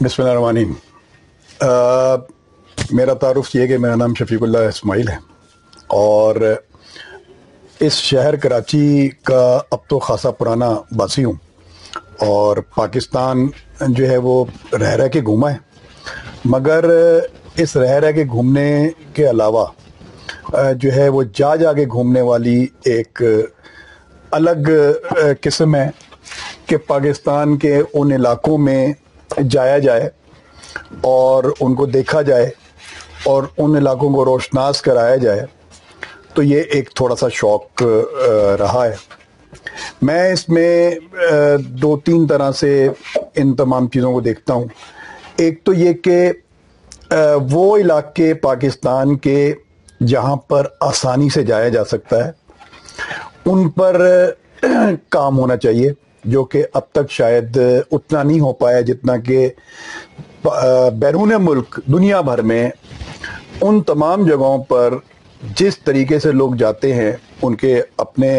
بسم اللہ الرحمن میرا تعارف یہ کہ میرا نام شفیق اللہ اسماعیل ہے اور اس شہر کراچی کا اب تو خاصا پرانا باسی ہوں اور پاکستان جو ہے وہ رہ رہ کے گھوما ہے، مگر اس رہ رہ کے گھومنے کے علاوہ جو ہے وہ جا جا کے گھومنے والی ایک الگ قسم ہے کہ پاکستان کے ان علاقوں میں جایا جائے اور ان کو دیکھا جائے اور ان علاقوں کو روشناس کرایا جائے، تو یہ ایک تھوڑا سا شوق رہا ہے۔ میں اس میں دو تین طرح سے ان تمام چیزوں کو دیکھتا ہوں۔ ایک تو یہ کہ وہ علاقے پاکستان کے جہاں پر آسانی سے جایا جا سکتا ہے، ان پر کام ہونا چاہیے۔ جو کہ اب تک شاید اتنا نہیں ہو پایا جتنا کہ بیرون ملک دنیا بھر میں ان تمام جگہوں پر جس طریقے سے لوگ جاتے ہیں، ان کے اپنے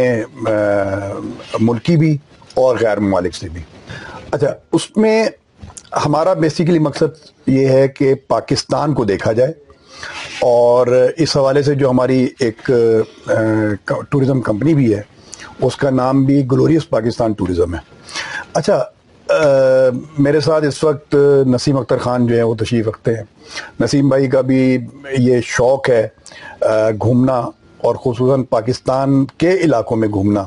ملکی بھی اور غیر ممالک سے بھی۔ اچھا اس میں ہمارا بیسیکلی مقصد یہ ہے کہ پاکستان کو دیکھا جائے اور اس حوالے سے جو ہماری ایک ٹورزم کمپنی بھی ہے اس کا نام بھی گلوریس پاکستان ٹورزم ہے۔ اچھا میرے ساتھ اس وقت نسیم اختر خان جو ہے وہ تشریف رکھتے ہیں۔ نسیم بھائی کا بھی یہ شوق ہے گھومنا اور خصوصاً پاکستان کے علاقوں میں گھومنا۔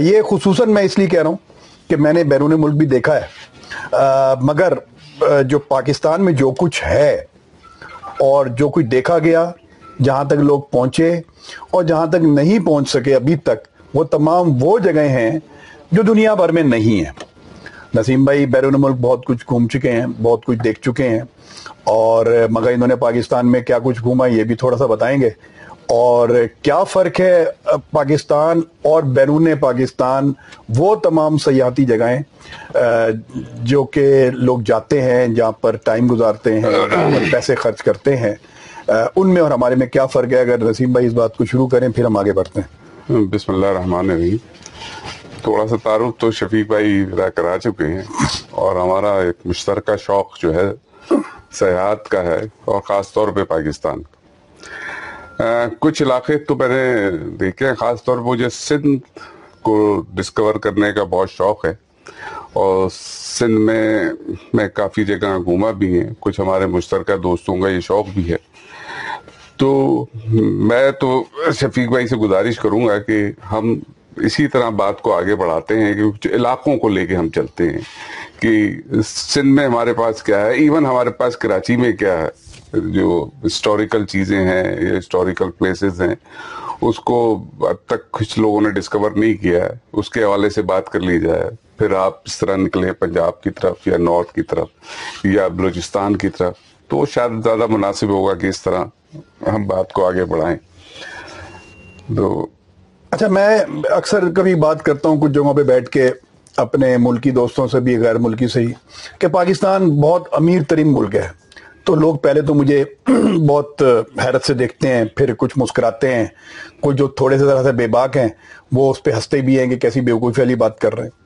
یہ خصوصاً میں اس لیے کہہ رہا ہوں کہ میں نے بیرون ملک بھی دیکھا ہے۔ مگر جو پاکستان میں جو کچھ ہے اور جو کچھ دیکھا گیا، جہاں تک لوگ پہنچے اور جہاں تک نہیں پہنچ سکے ابھی تک وہ تمام وہ جگہیں ہیں جو دنیا بھر میں نہیں ہیں۔ نسیم بھائی بیرون ملک بہت کچھ گھوم چکے ہیں، بہت کچھ دیکھ چکے ہیں۔ اور مگر انہوں نے پاکستان میں کیا کچھ گھوما یہ بھی تھوڑا سا بتائیں گے۔ اور کیا فرق ہے پاکستان اور بیرون پاکستان؟ وہ تمام سیاحتی جگہیں جو کہ لوگ جاتے ہیں، جہاں پر ٹائم گزارتے ہیں پیسے خرچ کرتے ہیں۔ ان میں اور ہمارے میں کیا فرق ہے؟ اگر نسیم بھائی اس بات کو شروع کریں، پھر ہم آگے بڑھتے ہیں۔ بسم اللہ الرحمن الرحیم۔ تھوڑا سا تعارف تو شفیق بھائی کرا چکے ہیں اور ہمارا ایک مشترکہ شوق جو ہے، سیاحت کا ہے اور خاص طور پہ پاکستان۔ کچھ علاقے تو میں نے دیکھے خاص طور پہ مجھے سندھ کو ڈسکور کرنے کا بہت شوق ہے۔ اور سندھ میں میں کافی جگہ گھوما بھی ہیں، کچھ ہمارے مشترکہ دوستوں کا یہ شوق بھی ہے۔ تو میں تو شفیق بھائی سے گزارش کروں گا کہ ہم اسی طرح بات کو آگے بڑھاتے ہیں کہ علاقوں کو لے کے ہم چلتے ہیں کہ سندھ میں ہمارے پاس کیا ہے، ایون ہمارے پاس کراچی میں کیا ہے، جو ہسٹوریکل چیزیں ہیں یا ہسٹوریکل پلیسز ہیں، اس کو اب تک کچھ لوگوں نے ڈسکور نہیں کیا ہے۔ اس کے حوالے سے بات کر لی جائے۔ پھر آپ اس طرح نکلے پنجاب کی طرف یا نارتھ کی طرف یا بلوچستان کی طرف۔ تو وہ شاید زیادہ مناسب ہوگا کہ اس طرح ہم بات کو آگے بڑھائیں۔ تو اچھا میں اکثر کبھی بات کرتا ہوں کچھ جگہوں پہ بیٹھ کے اپنے ملکی دوستوں سے بھی، غیر ملکی سے ہی، کہ پاکستان بہت امیر ترین ملک ہے۔ تو لوگ پہلے تو مجھے بہت حیرت سے دیکھتے ہیں، پھر کچھ مسکراتے ہیں۔ کچھ جو تھوڑے سے ذرا سے بے باک ہیں، وہ اس پہ ہنستے بھی ہیں کہ کیسی بیوقوفی والی بات کر رہے ہیں۔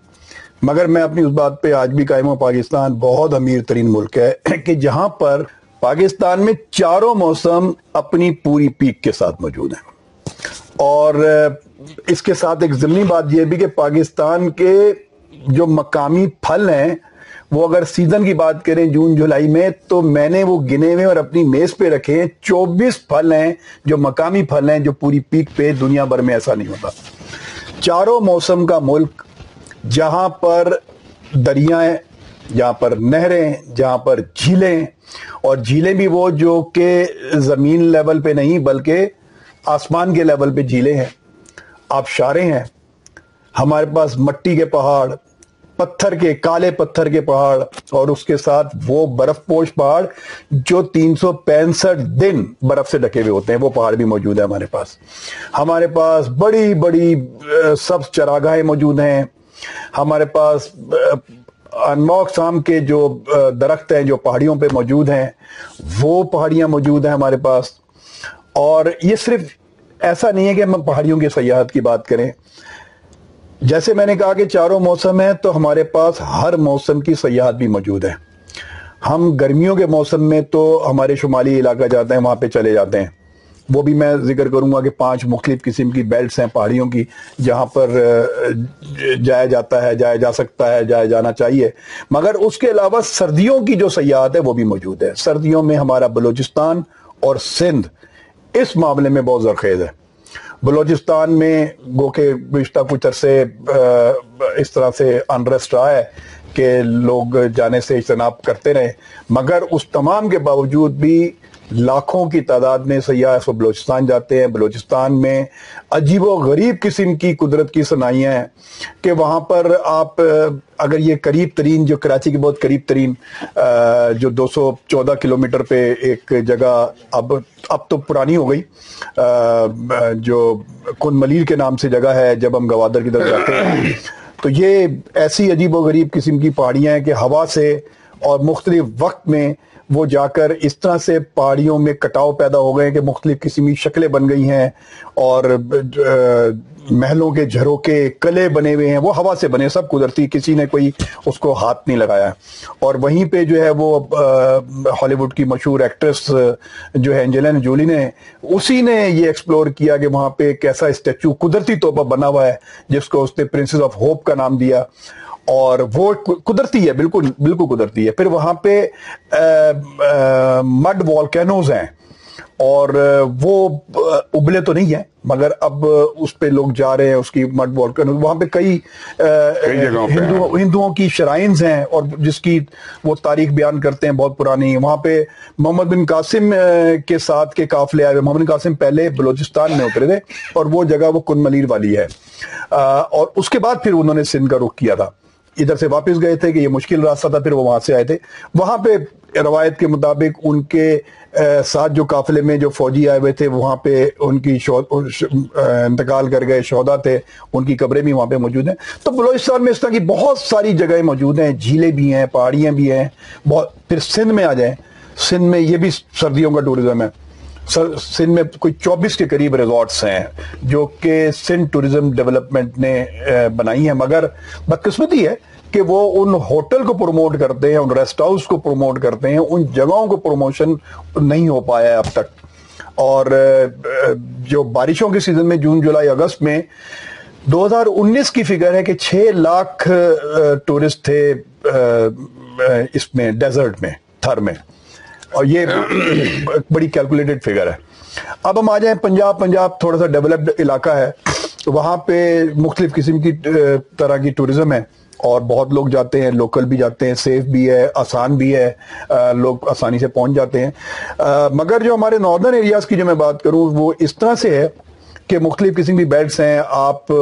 مگر میں اپنی اس بات پہ آج بھی قائم ہوں، پاکستان بہت امیر ترین ملک ہے کہ جہاں پر پاکستان میں چاروں موسم اپنی پوری پیک کے ساتھ موجود ہیں۔ اور اس کے ساتھ ایک ضمنی بات یہ بھی کہ پاکستان کے جو مقامی پھل ہیں، وہ اگر سیزن کی بات کریں جون، جولائی میں، تو میں نے وہ گنے ہوئے اور اپنی میز پہ رکھے ہیں چوبیس پھل ہیں جو مقامی پھل ہیں جو پوری پیک پہ دنیا بھر میں ایسا نہیں ہوتا۔ چاروں موسم کا ملک جہاں پر دریائیں، جہاں پر نہریں، جہاں پر جھیلیں، اور جھیلیں بھی وہ جو کہ زمین لیول پہ نہیں بلکہ آسمان کے لیول پہ جھیلیں ہیں، آبشاریں ہیں۔ ہمارے پاس مٹی کے پہاڑ، پتھر کے، کالے پتھر کے پہاڑ، اور اس کے ساتھ وہ برف پوش پہاڑ جو تین سو پینسٹھ دن برف سے ڈھکے ہوئے ہوتے ہیں، وہ پہاڑ بھی موجود ہیں ہمارے پاس۔ ہمارے پاس بڑی بڑی سبز چراگاہیں موجود ہیں۔ ہمارے پاس انموک سام کے جو درخت ہیں، جو پہاڑیوں پہ موجود ہیں، وہ پہاڑیاں موجود ہیں ہمارے پاس۔ اور یہ صرف ایسا نہیں ہے کہ ہم پہاڑیوں کی سیاحت کی بات کریں۔ جیسے میں نے کہا کہ چاروں موسم ہیں، تو ہمارے پاس ہر موسم کی سیاحت بھی موجود ہے۔ ہم گرمیوں کے موسم میں تو ہمارے شمالی علاقہ جاتے ہیں، وہاں پہ چلے جاتے ہیں۔ وہ بھی میں ذکر کروں گا کہ پانچ مختلف قسم کی بیلٹس ہیں پہاڑیوں کی، جہاں پر جایا جاتا ہے، جایا جا سکتا ہے، جایا جانا چاہیے۔ مگر اس کے علاوہ سردیوں کی جو سیاحت ہے وہ بھی موجود ہے۔ سردیوں میں ہمارا بلوچستان اور سندھ اس معاملے میں بہت زرخیز ہے۔ بلوچستان میں گو کے گزشتہ کچھ عرصے اس طرح سے انریسٹ رہا ہے کہ لوگ جانے سے اجتناب کرتے رہے۔ مگر اس تمام کے باوجود بھی لاکھوں کی تعداد میں سیاح اس بلوچستان جاتے ہیں۔ بلوچستان میں عجیب و غریب قسم کی قدرت کی صنائیاں ہیں کہ وہاں پر آپ، اگر یہ قریب ترین، جو کراچی کی بہت قریب ترین جو دو سو چودہ کلومیٹر پہ ایک جگہ اب اب تو پرانی ہو گئی۔ جو کن ملیر کے نام سے جگہ ہے، جب ہم گوادر کی طرف جاتے ہیں۔ تو یہ ایسی عجیب و غریب قسم کی پہاڑیاں ہیں کہ ہوا سے اور مختلف وقت میں وہ جا کر اس طرح سے پہاڑیوں میں کٹاؤ پیدا ہو گئے کہ مختلف قسم کی شکلیں بن گئی ہیں اور محلوں کے جھروں کے کلے بنے ہوئے ہیں، وہ ہوا سے بنے، سب قدرتی، کسی نے کوئی اس کو ہاتھ نہیں لگایا۔ اور وہیں پہ جو ہے وہ ہالی ووڈ کی مشہور ایکٹریس جو ہے انجلین جولی نے، اسی نے یہ ایکسپلور کیا کہ وہاں پہ کیسا اسٹیچو قدرتی طور پر بنا ہوا ہے جس کو اس نے پرنسز آف ہوپ کا نام دیا۔ اور وہ قدرتی ہے بالکل بالکل قدرتی ہے۔ پھر وہاں پہ مڈ والکینوز ہیں۔ اور وہ ابلے تو نہیں ہیں مگر اب اس پہ لوگ جا رہے ہیں اس کی مڈ والکینوز وہاں پہ کئی ہندوؤں کی شرائنز ہیں اور جس کی وہ تاریخ بیان کرتے ہیں بہت پرانی۔ وہاں پہ محمد بن قاسم کے ساتھ کے قافلے آئے محمد بن قاسم پہلے بلوچستان میں اترے تھے اور وہ جگہ وہ کن ملیر والی ہے۔ اور اس کے بعد پھر انہوں نے سندھ کا رخ کیا تھا۔ ادھر سے واپس گئے تھے کہ یہ مشکل راستہ تھا، پھر وہ وہاں سے آئے تھے۔ وہاں پہ روایت کے مطابق ان کے ساتھ جو قافلے میں جو فوجی آئے ہوئے تھے، وہاں پہ ان کی انتقال کر گئے شہدا تھے، ان کی قبریں بھی وہاں پہ موجود ہیں۔ تو بلوچستان میں اس طرح کی بہت ساری جگہیں موجود ہیں، جھیلیں بھی ہیں، پہاڑیاں بھی ہیں، بہت، پھر سندھ میں آ جائیں۔ سندھ میں یہ بھی سردیوں کا ٹورزم ہے۔ سندھ میں کوئی چوبیس کے قریب ریزورٹس ہیں جو کہ سندھ ٹورزم ڈیولپمنٹ نے بنائی ہیں، مگر بدقسمتی ہے کہ وہ ان ہوٹل کو پروموٹ کرتے ہیں، ان ریسٹ ہاؤس کو پروموٹ کرتے ہیں، ان جگہوں کو پروموشن نہیں ہو پایا ہے اب تک۔ اور جو بارشوں کے سیزن میں، جون، جولائی، اگست میں، دو ہزار انیس کی فگر ہے کہ چھ لاکھ ٹورسٹ تھے اس میں ڈیزرٹ میں، تھر میں۔ اور یہ بڑی کیلکولیٹڈ فگر ہے۔ اب ہم آ جائیں، پنجاب پنجاب تھوڑا سا ڈیولپڈ علاقہ ہے۔ وہاں پہ مختلف قسم کی طرح کی ٹورزم ہے۔ اور بہت لوگ جاتے ہیں لوکل بھی جاتے ہیں سیف بھی ہے، آسان بھی ہے۔ لوگ آسانی سے پہنچ جاتے ہیں۔ مگر جو ہمارے ناردرن ایریاز کی جو میں بات کروں، وہ اس طرح سے ہے کہ مختلف قسم کی بیڈس ہیں۔ آپ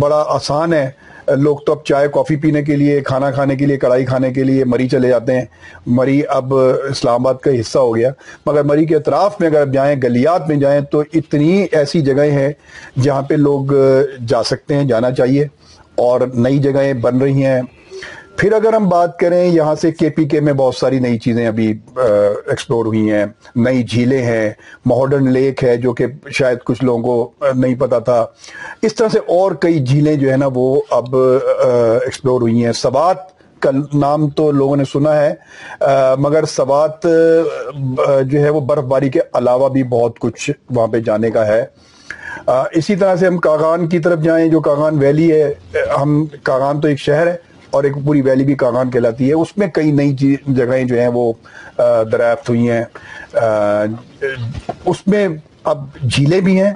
بڑا آسان ہے۔ لوگ تو اب چائے، کافی پینے کے لیے، کھانا کھانے کے لیے، کڑھائی کھانے کے لیے مری چلے جاتے ہیں۔ مری اب اسلام آباد کا حصہ ہو گیا۔ مگر مری کے اطراف میں اگر آپ جائیں، گلیات میں جائیں، تو اتنی ایسی جگہیں ہیں جہاں پہ لوگ جا سکتے ہیں، جانا چاہیے۔ اور نئی جگہیں بن رہی ہیں۔ پھر اگر ہم بات کریں یہاں سے کے پی کے میں بہت ساری نئی چیزیں ابھی ایکسپلور ہوئی ہیں۔ نئی جھیلیں ہیں۔ ماڈرن لیک ہے جو کہ شاید کچھ لوگوں کو نہیں پتا تھا۔ اس طرح سے اور کئی جھیلیں جو ہے نا، وہ اب ایکسپلور ہوئی ہیں۔ سبات کا نام تو لوگوں نے سنا ہے مگر سبات جو ہے وہ برف باری کے علاوہ بھی بہت کچھ وہاں پہ جانے کا ہے۔ اسی طرح سے ہم کاغان کی طرف جائیں، جو کاغان ویلی ہے ہم، کاغان تو ایک شہر ہے۔ اور ایک پوری ویلی بھی کاغان کہلاتی ہے۔ اس میں کئی نئی جگہیں جو ہیں وہ دریافت ہوئی ہیں۔ اس میں اب جھیلیں بھی ہیں،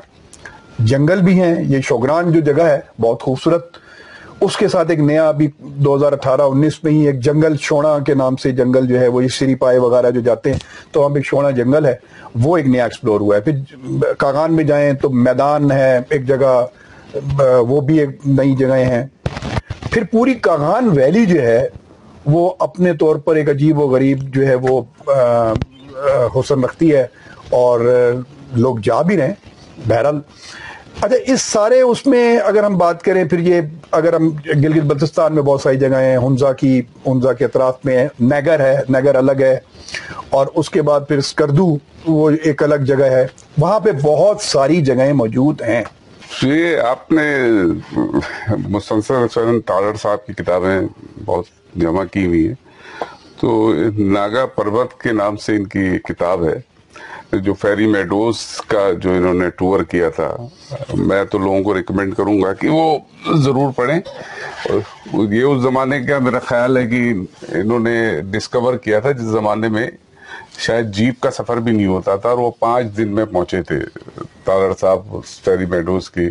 جنگل بھی ہیں۔ یہ شوگران جو جگہ ہے، بہت خوبصورت۔ اس کے ساتھ ایک نیا ابھی دو ہزار اٹھارہ انیس میں ہی ایک جنگل، شونا کے نام سے جنگل جو ہے، وہ سری پائے وغیرہ جو جاتے ہیں، تو وہاں پہ شونا جنگل ہے۔ وہ ایک نیا ایکسپلور ہوا ہے۔ پھر کاغان میں جائیں تو میدان ہے، ایک جگہ وہ بھی ایک نئی جگہیں ہیں۔ پھر پوری کاغان ویلی جو ہے، وہ اپنے طور پر ایک عجیب و غریب جو ہے وہ حسن رکھتی ہے اور لوگ جا بھی رہے ہیں بہرحال۔ اچھا اس سارے اس میں اگر ہم بات کریں، پھر یہ اگر ہم گلگت بلتستان میں بہت ساری جگہیں ہیں، ہنزا کی، ہنزا کے اطراف میں نیگر ہے نیگر الگ ہے، اور اس کے بعد پھر اسکردو وہ ایک الگ جگہ ہے۔ وہاں پہ بہت ساری جگہیں موجود ہیں۔ یہ آپ نے مسلسل صاحب کی کتابیں بہت جمع کی ہوئی ہیں۔ تو ناگا پروت کے نام سے ان کی کتاب ہے، جو فیری میڈوز کا جو انہوں نے ٹور کیا تھا۔ میں تو لوگوں کو ریکمینڈ کروں گا کہ وہ ضرور پڑھیں۔ یہ اس زمانے کا میرا خیال ہے کہ انہوں نے ڈسکور کیا تھا، جس زمانے میں شاید جیپ کا سفر بھی نہیں ہوتا تھا اور وہ پانچ دن میں پہنچے تھے تارڑ صاحب فیری میڈوز کی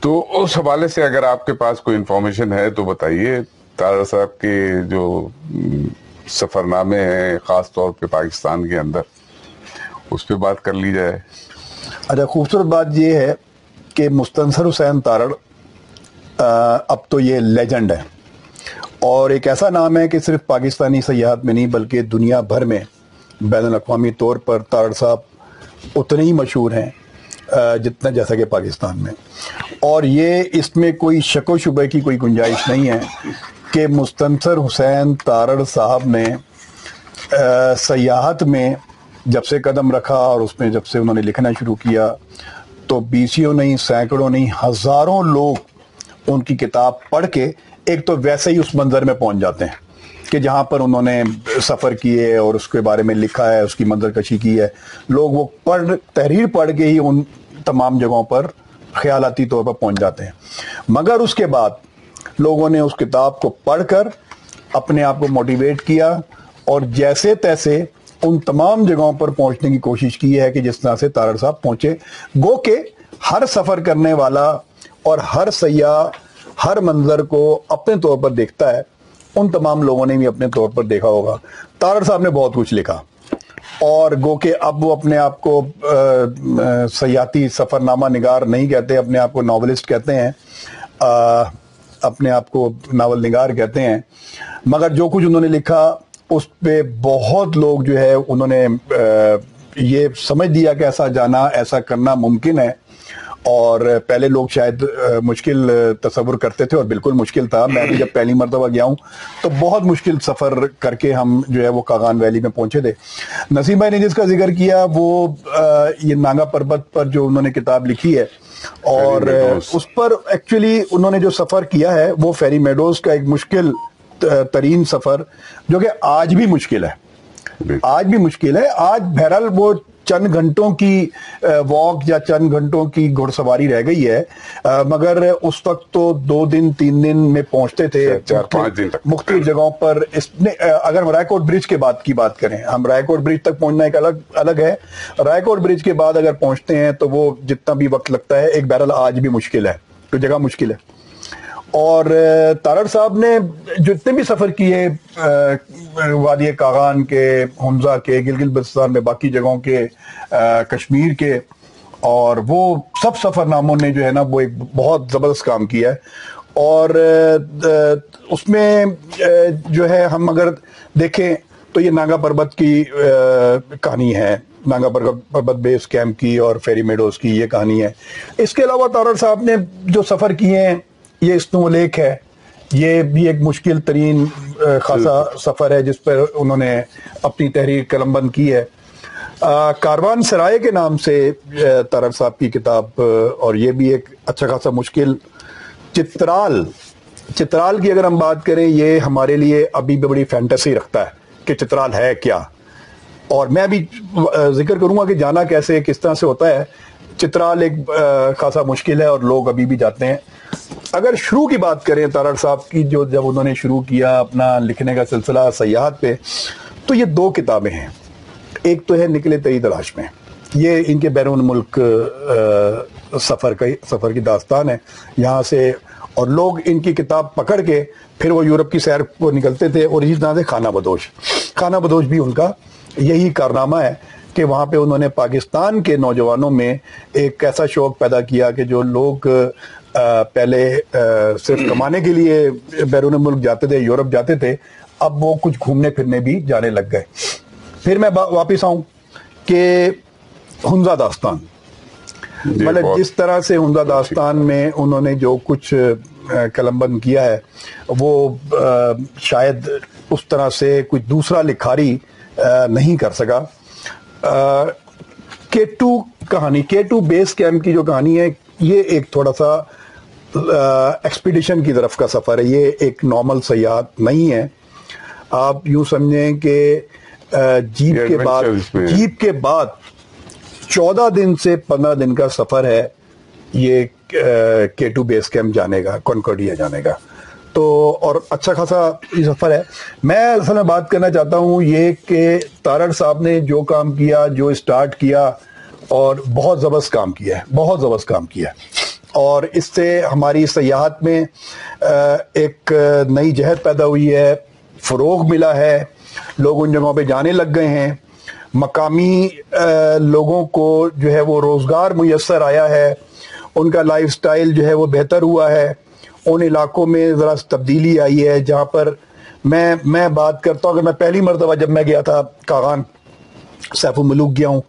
تو اس حوالے سے اگر آپ کے پاس کوئی انفارمیشن ہے تو بتائیے۔ تارڑ صاحب کے جو سفر نامے ہیں، خاص طور پہ پاکستان کے اندر، اس پہ بات کر لی جائے۔ اچھا خوبصورت بات یہ ہے کہ مستنصر حسین تارڑ اب تو یہ لیجنڈ ہے۔ اور ایک ایسا نام ہے کہ صرف پاکستانی سیاحت میں نہیں، بلکہ دنیا بھر میں بین الاقوامی طور پر تارڑ صاحب اتنے ہی مشہور ہیں جتنا جیسا کہ پاکستان میں۔ اور یہ اس میں کوئی شک و شبہ کی کوئی گنجائش نہیں ہے کہ مستنصر حسین تارڑ صاحب نے سیاحت میں جب سے قدم رکھا اور اس میں جب سے انہوں نے لکھنا شروع کیا، تو بیسیوں نہیں، سینکڑوں نہیں، ہزاروں لوگ ان کی کتاب پڑھ کے ایک تو ویسے ہی اس منظر میں پہنچ جاتے ہیں۔ کہ جہاں پر انہوں نے سفر کیے اور اس کے بارے میں لکھا ہے، اس کی منظر کشی کی ہے۔ لوگ وہ پڑھ، تحریر پڑھ کے ہی ان تمام جگہوں پر خیالاتی طور پر پہنچ جاتے ہیں۔ مگر اس کے بعد لوگوں نے اس کتاب کو پڑھ کر اپنے آپ کو موٹیویٹ کیا اور جیسے تیسے ان تمام جگہوں پر پہنچنے کی کوشش کی ہے کہ جس طرح سے تارڑ صاحب پہنچے۔ گو کہ ہر سفر کرنے والا اور ہر سیاح، ہر منظر کو اپنے طور پر دیکھتا ہے۔ ان تمام لوگوں نے بھی اپنے طور پر دیکھا ہوگا۔ تارڑ صاحب نے بہت کچھ لکھا۔ اور گو کہ اب وہ اپنے آپ کو سیاحتی سفر نامہ نگار نہیں کہتے، اپنے آپ کو ناولسٹ کہتے ہیں۔ اپنے آپ کو ناول نگار کہتے ہیں۔ مگر جو کچھ انہوں نے لکھا، اس پہ بہت لوگ جو ہے، انہوں نے یہ سمجھ دیا کہ ایسا جانا، ایسا کرنا ممکن ہے۔ اور پہلے لوگ شاید مشکل تصور کرتے تھے اور بالکل مشکل تھا۔ میں بھی جب پہلی مرتبہ گیا ہوں تو بہت مشکل سفر کر کے ہم جو ہے وہ کاغان ویلی میں پہنچے تھے۔ نسیم بھائی نے جس کا ذکر کیا وہ یہ نانگا پربت پر جو انہوں نے کتاب لکھی ہے اور اس پر ایکچولی انہوں نے جو سفر کیا ہے وہ فیری میڈوز کا ایک مشکل ترین سفر جو کہ آج بھی مشکل ہے۔ آج بھی مشکل ہے۔ آج بہرحال وہ چند گھنٹوں کی واک یا چند گھنٹوں کی گھڑ سواری رہ گئی ہے مگر اس وقت تو دو دن تین دن میں پہنچتے تھے مختلف جگہوں پر اگر ہم رائے کوٹ برج کے بعد کی بات کریں ہم رائے کوٹ برج تک پہنچنا ایک الگ الگ ہے۔ رائے کوٹ برج کے بعد اگر پہنچتے ہیں تو وہ جتنا بھی وقت لگتا ہے ایک بہرحال آج بھی مشکل ہے تو جگہ مشکل ہے۔ اور تارڑ صاحب نے جو اتنے بھی سفر کیے وادی کاغان کے، حمزہ کے، گلگل بلستان میں، باقی جگہوں کے کشمیر کے، اور وہ سب سفر ناموں نے جو ہے نا، وہ ایک بہت زبردست کام کیا ہے۔ اور اس میں جو ہے، ہم اگر دیکھیں تو یہ ناگا پربت کی کہانی ہے۔ ناگا پربت بیس کیمپ کی اور فیری میڈوز کی یہ کہانی ہے۔ اس کے علاوہ تارڑ صاحب نے جو سفر کیے ہیں یہ اسنو لیک ہے۔ یہ بھی ایک مشکل ترین خاصا سفر ہے جس پر انہوں نے اپنی تحریر قلم بند کی ہے۔ کاروان سرائے کے نام سے تارر صاحب کی کتاب اور یہ بھی ایک اچھا خاصا مشکل۔ چترال چترال کی اگر ہم بات کریں یہ ہمارے لیے ابھی بھی بڑی فینٹیسی رکھتا ہے کہ چترال ہے کیا۔ اور میں بھی ذکر کروں گا کہ جانا کیسے کس طرح سے ہوتا ہے۔ چترال ایک خاصا مشکل ہے اور لوگ ابھی بھی جاتے ہیں۔ اگر شروع کی بات کریں تارڑ صاحب کی، جو جب انہوں نے شروع کیا اپنا لکھنے کا سلسلہ سیاحت پہ، تو یہ دو کتابیں ہیں۔ ایک تو ہے نکلے تری تلاش میں۔ یہ ان کے بیرون ملک سفر کا سفر کی داستان ہے۔ یہاں سے اور لوگ ان کی کتاب پکڑ کے پھر وہ یورپ کی سیر کو نکلتے تھے اور اسی طرح سے خانہ بدوش۔ خانہ بدوش بھی ان کا یہی کارنامہ ہے کہ وہاں پہ انہوں نے پاکستان کے نوجوانوں میں ایک ایسا شوق پیدا کیا کہ جو لوگ پہلے صرف کمانے کے لیے بیرون ملک جاتے تھے یورپ جاتے تھے اب وہ کچھ گھومنے پھرنے بھی جانے لگ گئے۔ پھر میں واپس آؤں کہ ہنزا داستان۔ جی، مطلب جس طرح سے ہنزا داستان میں انہوں نے جو کچھ قلم بند کیا ہے وہ شاید اس طرح سے کچھ دوسرا لکھاری نہیں کر سکا۔ کے ٹو کہانی کے ٹو بیس کیمپ کی جو کہانی ہے یہ ایک تھوڑا سا ایکسپیڈیشن کی طرف کا سفر ہے۔ یہ ایک نارمل سیاحت نہیں ہے۔ آپ یوں سمجھیں کہ جیپ کے بعد۔ جیپ کے بعد چودہ دن سے پندرہ دن کا سفر ہے۔ یہ کے ٹو بیس کیمپ جانے کا کنکرڈیا جانے کا۔ تو اور اچھا خاصا یہ سفر ہے۔ میں اصل میں بات کرنا چاہتا ہوں یہ کہ تارڑ صاحب نے جو کام کیا جو اسٹارٹ کیا اور بہت زبردست کام کیا ہے۔ بہت زبردست کام کیا ہے۔ اور اس سے ہماری سیاحت میں ایک نئی جہد پیدا ہوئی ہے، فروغ ملا ہے، لوگ ان جگہوں پہ جانے لگ گئے ہیں۔ مقامی لوگوں کو جو ہے وہ روزگار میسر آیا ہے، ان کا لائف سٹائل جو ہے وہ بہتر ہوا ہے۔ ان علاقوں میں ذرا تبدیلی آئی ہے، جہاں پر میں میں بات کرتا ہوں اگر میں پہلی مرتبہ جب میں گیا تھا کاغان، سیف الملوک گیا ہوں۔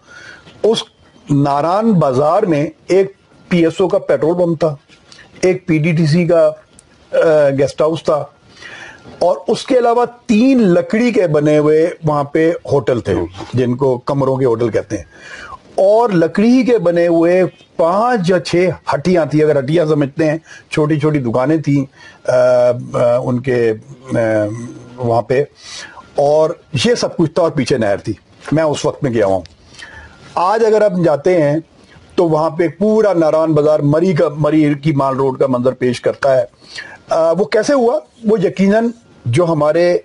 اس ناران بازار میں ایک پی ایس او کا پیٹرول پمپ تھا، ایک پی ڈی ٹی سی کا گیسٹ ہاؤس تھا اور اس کے علاوہ تین لکڑی کے بنے ہوئے وہاں پہ ہوٹل تھے، جن کو کمروں کے ہوٹل کہتے ہیں۔ اور لکڑی کے بنے ہوئے پانچ یا چھ ہٹیاں تھیں، اگر ہٹیاں سمجھتے ہیں، چھوٹی چھوٹی دکانیں تھیں ان کے وہاں پہ۔ اور یہ سب کچھ تھا اور پیچھے نہر تھی۔ میں اس وقت میں گیا ہوں۔ آج اگر آپ جاتے ہیں تو وہاں پہ پورا ناران بازار مری کا مری کی مال روڈ کا منظر پیش کرتا ہے۔ آ، وہ کیسے ہوا؟ وہ یقیناً جو ہمارے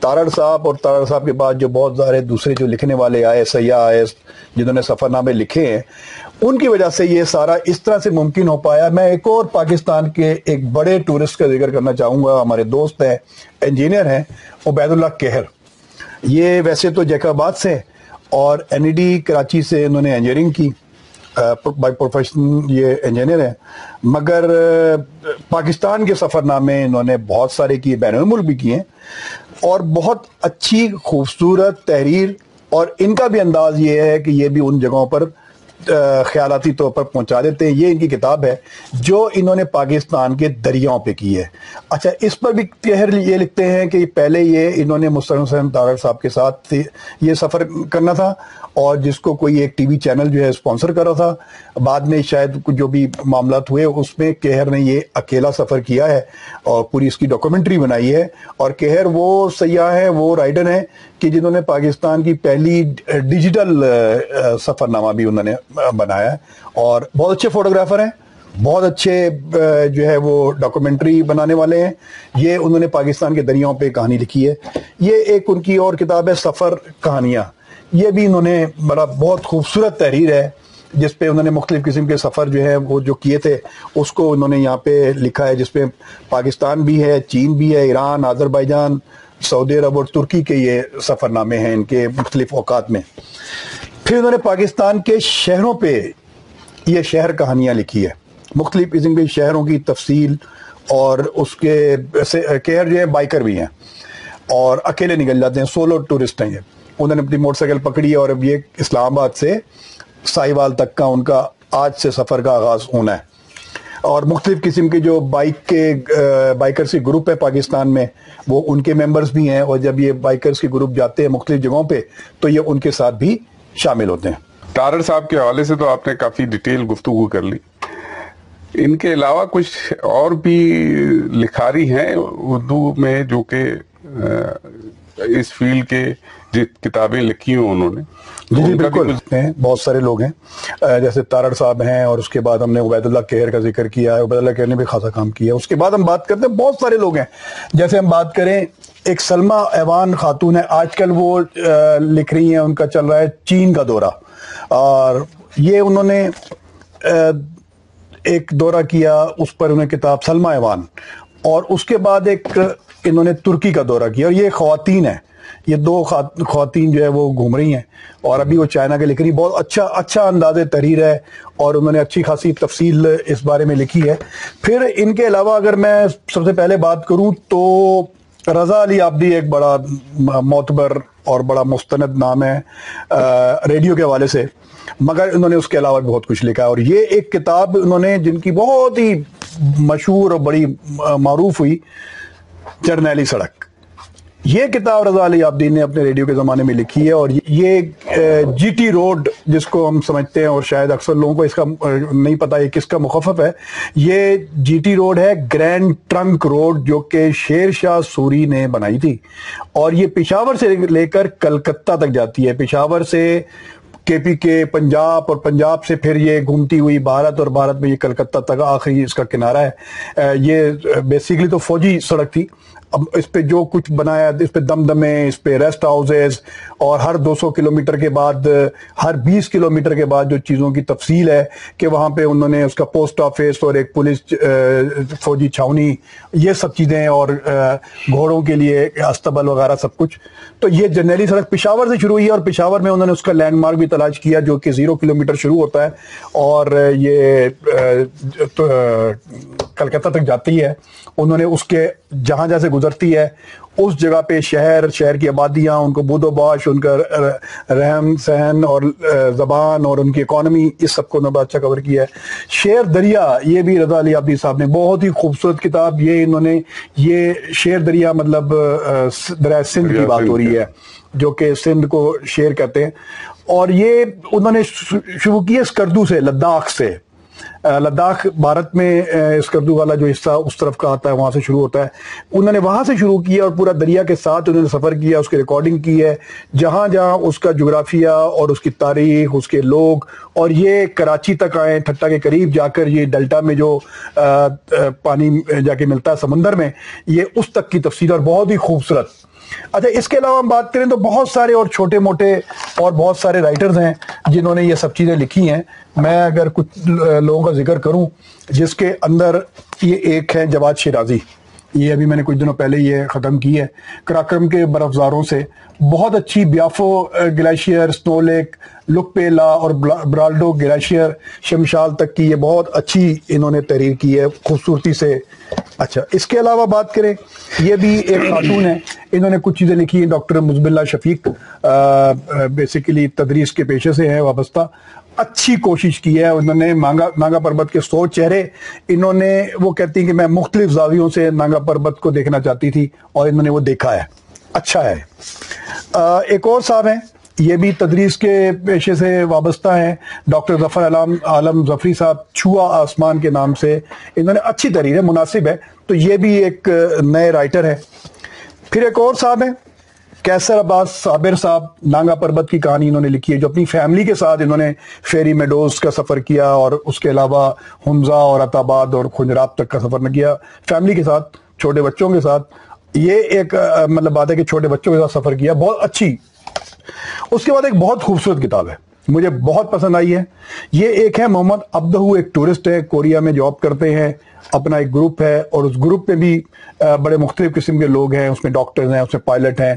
تارڑ صاحب اور تارڑ صاحب کے بعد جو بہت سارے دوسرے جو لکھنے والے آئے سیاح آئے جنہوں نے سفر نامے لکھے ہیں ان کی وجہ سے یہ سارا اس طرح سے ممکن ہو پایا۔ میں ایک اور پاکستان کے ایک بڑے ٹورسٹ کا ذکر کرنا چاہوں گا۔ ہمارے دوست ہیں انجینئر ہیں عبید اللہ کہر یہ ویسے تو جیک آباد سے اور این ای ڈی کراچی سے انہوں نے انجینئرنگ کی۔ Uh, بائی پروفیشن یہ انجینئر ہیں. مگر uh, پاکستان کے سفر نامے انہوں نے بہت سارے کیے، بین الملک بھی کیے ہیں اور بہت اچھی، خوبصورت تحریر اور ان کا بھی انداز یہ ہے کہ یہ بھی ان جگہوں پر uh, خیالاتی طور پر پہنچا دیتے ہیں۔ یہ ان کی کتاب ہے جو انہوں نے پاکستان کے دریاؤں پہ کی ہے۔ اچھا اس پر بھی کہر یہ لکھتے ہیں کہ پہلے یہ انہوں نے مستر حسین تارڑ صاحب کے ساتھ یہ سفر کرنا تھا۔ اور جس کو کوئی ایک ٹی وی چینل جو ہے اسپانسر کر رہا تھا، بعد میں شاید جو بھی معاملات ہوئے، اس میں کہر نے یہ اکیلا سفر کیا ہے اور پوری اس کی ڈاکومنٹری بنائی ہے۔ اور کہر وہ سیاح ہیں، وہ رائڈر ہیں کہ جنہوں نے پاکستان کی پہلی ڈیجیٹل سفر نامہ بھی انہوں نے بنایا ہے۔ اور بہت اچھے فوٹوگرافر ہیں، بہت اچھے جو ہے وہ ڈاکومنٹری بنانے والے ہیں۔ یہ انہوں نے پاکستان کے دریاؤں پہ کہانی لکھی ہے۔ یہ ایک ان کی اور کتاب ہے، سفر کہانیاں۔ یہ بھی انہوں نے بڑا بہت خوبصورت تحریر ہے، جس پہ انہوں نے مختلف قسم کے سفر جو ہے وہ جو کیے تھے، اس کو انہوں نے یہاں پہ لکھا ہے، جس پہ پاکستان بھی ہے، چین بھی ہے، ایران، آذربائیجان، سعودی عرب اور ترکی کے یہ سفر نامے ہیں ان کے مختلف اوقات میں۔ پھر انہوں نے پاکستان کے شہروں پہ یہ شہر کہانیاں لکھی ہے مختلف قسم کے شہروں کی تفصیل اور اس کے سے کہر جو ہے بائکر بھی ہیں اور اکیلے نکل جاتے ہیں سولو ٹورسٹ ہیں یہ۔ انہوں نے اپنی موٹر سائیکل پکڑی ہے اور اب یہ اسلام آباد سے سائیوال تک کا ان کا آج سے سفر کا آغاز ہونا ہے۔ اور مختلف قسم کے جو بائک کے بائکرز کے گروپ ہے پاکستان میں، وہ ان کے ممبرز بھی ہیں اور جب یہ بائکرز کے گروپ جاتے ہیں مختلف جگہوں پہ، تو یہ ان کے ساتھ بھی شامل ہوتے ہیں۔ تارڑ صاحب کے حوالے سے تو آپ نے کافی ڈیٹیل گفتگو کر لی۔ ان کے علاوہ کچھ اور بھی لکھاری ہیں اردو میں جو کہ اس فیلڈ کے کتابیں لکھی ہیں انہوں نے۔ جی جی بالکل۔ بہت سارے لوگ ہیں۔ جیسے تارڑ صاحب ہیں اور اس کے بعد ہم نے عبید اللہ کہر کا ذکر کیا ہے عبید اللہ کہر نے بھی خاصا کام کیا ہے۔ اس کے بعد ہم بات کرتے ہیں بہت سارے لوگ ہیں۔ جیسے ہم بات کریں ایک سلمہ ایوان خاتون ہے آج کل وہ لکھ رہی ہیں ان کا چل رہا ہے چین کا دورہ۔ اور یہ انہوں نے ایک دورہ کیا اس پر انہیں کتاب سلمہ ایوان۔ اور اس کے بعد ایک انہوں نے ترکی کا دورہ کیا اور یہ خواتین ہیں۔ یہ دو خوات- خواتین جو ہے وہ گھوم رہی ہیں اور ابھی وہ چائنا کے لکھ رہی ہیں۔ بہت اچھا اچھا انداز تحریر ہے اور انہوں نے اچھی خاصی تفصیل اس بارے میں لکھی ہے۔ پھر ان کے علاوہ اگر میں سب سے پہلے بات کروں تو رضا علی آبدی ایک بڑا معتبر اور بڑا مستند نام ہے ریڈیو کے حوالے سے۔ مگر انہوں نے اس کے علاوہ بہت کچھ لکھا ہے۔ اور یہ ایک کتاب انہوں نے جن کی بہت ہی مشہور اور بڑی معروف ہوئی جرنیلی سڑک۔ یہ کتاب رضا علی عابدین نے اپنے ریڈیو کے زمانے میں لکھی ہے اور یہ جی ٹی روڈ جس کو ہم سمجھتے ہیں اور شاید اکثر لوگوں کو اس کا نہیں پتا یہ کس کا مخفف ہے۔ یہ جی ٹی روڈ ہے، گرینڈ ٹرنک روڈ جو کہ شیر شاہ سوری نے بنائی تھی۔ اور یہ پشاور سے لے کر کلکتہ تک جاتی ہے۔ پشاور سے کے پی کے پنجاب اور پنجاب سے پھر یہ گھومتی ہوئی بھارت اور بھارت میں یہ کلکتہ تک آخری اس کا کنارہ ہے۔ یہ بیسیکلی تو فوجی سڑک تھی۔ اب اس پہ جو کچھ بنایا، اس پہ دم دمے اس پہ ریسٹ ہاؤسز اور ہر دو سو کلومیٹر کے بعد، ہر بیس کلومیٹر کے بعد جو چیزوں کی تفصیل ہے کہ وہاں پہ انہوں نے اس کا پوسٹ آفس اور ایک پولیس فوجی چھاونی، یہ سب چیزیں اور گھوڑوں کے لیے استبل وغیرہ سب کچھ۔ تو یہ جنرلی سڑک پشاور سے شروع ہوئی ہے اور پشاور میں انہوں نے اس کا لینڈ مارک بھی تلاش کیا جو کہ زیرو کلومیٹر شروع ہوتا ہے اور یہ کلکتہ تک جاتی ہے۔ انہوں نے اس کے جہاں جہاں سے گزر گزرتی ہے۔ اس جگہ پہ شہر شہر کی آبادیاں ان کو بود و باش ان کا رہن سہن اور زبان اور ان کی اکانومی اس سب کو انہوں نے اچھا کور کیا ہے۔ شیر دریا یہ بھی رضا علی عبدی صاحب نے بہت ہی خوبصورت کتاب یہ انہوں نے یہ شیر دریا مطلب دریا سندھ کی بات ہو رہی ہے جو کہ سندھ کو شیر کہتے ہیں۔ اور یہ انہوں نے شروع کیا اسکردو سے لداخ سے۔ لداخ بھارت میں اسکردو والا جو حصہ اس طرف کا آتا ہے، وہاں سے شروع ہوتا ہے۔ انہوں نے وہاں سے شروع کیا اور پورا دریا کے ساتھ انہوں نے سفر کیا، اس کی ریکارڈنگ کی ہے۔ جہاں جہاں اس کا جغرافیہ اور اس کی تاریخ، اس کے لوگ اور یہ کراچی تک آئے ٹھٹا کے قریب جا کر یہ ڈیلٹا میں جو پانی جا کے ملتا ہے سمندر میں، یہ اس تک کی تفصیل اور بہت ہی خوبصورت اچھا اس کے علاوہ ہم بات کریں تو بہت سارے اور چھوٹے موٹے اور بہت سارے رائٹرز ہیں جنہوں نے یہ سب چیزیں لکھی ہیں۔ میں اگر کچھ لوگوں کا ذکر کروں، جس کے اندر یہ ایک ہے جواد شیرازی۔ یہ ابھی میں نے کچھ دنوں پہلے یہ ختم کی ہے۔ کراکرم کے برفزاروں سے بہت اچھی بیافو گلیشیئر سنو لیک لک پیلا اور برالڈو گلیشیئر شمشال تک کی یہ بہت اچھی انہوں نے تحریر کی ہے، خوبصورتی سے۔ اچھا اس کے علاوہ بات کریں، یہ بھی ایک خاتون ہے۔ انہوں نے کچھ چیزیں لکھی ہیں، ڈاکٹر مزب اللہ شفیق بیسیکلی تدریس کے پیشے سے ہیں، وابستہ۔ اچھی کوشش کی ہے، انہوں نے مانگا ناگا پربت کے سو چہرے۔ انہوں نے وہ کہتی ہیں کہ میں مختلف زاویوں سے ناگا پربت کو دیکھنا چاہتی تھی اور انہوں نے وہ دیکھا ہے۔ اچھا ہے۔ ایک اور صاحب ہیں۔ یہ بھی تدریس کے پیشے سے وابستہ ہیں۔ ڈاکٹر ظفر علام عالم ظفری صاحب چھوا آسمان کے نام سے انہوں نے اچھی تحریر ہے، مناسب ہے۔ تو یہ بھی ایک نئے رائٹر ہے پھر ایک اور صاحب ہیں، کیسر عباس صابر صاحب، نانگا پربت کی کہانی انہوں نے لکھی ہے، جو اپنی فیملی کے ساتھ انہوں نے فیری میڈوز کا سفر کیا اور اس کے علاوہ حمزہ اور عطاباد اور خنجراب تک کا سفر نہ کیا۔ فیملی کے ساتھ، چھوٹے بچوں کے ساتھ، یہ ایک مطلب بات ہے کہ چھوٹے بچوں کے ساتھ سفر کیا، بہت اچھی اس کے بعد ایک بہت خوبصورت کتاب ہے۔ مجھے بہت پسند آئی ہے۔ یہ ایک ہے محمد ابدہو ایک ٹورسٹ ہے، کوریا میں جاب کرتے ہیں۔ اپنا ایک گروپ ہے اور اس گروپ میں بھی بڑے مختلف قسم کے لوگ ہیں۔ اس میں ڈاکٹرز ہیں، اس میں پائلٹ ہیں۔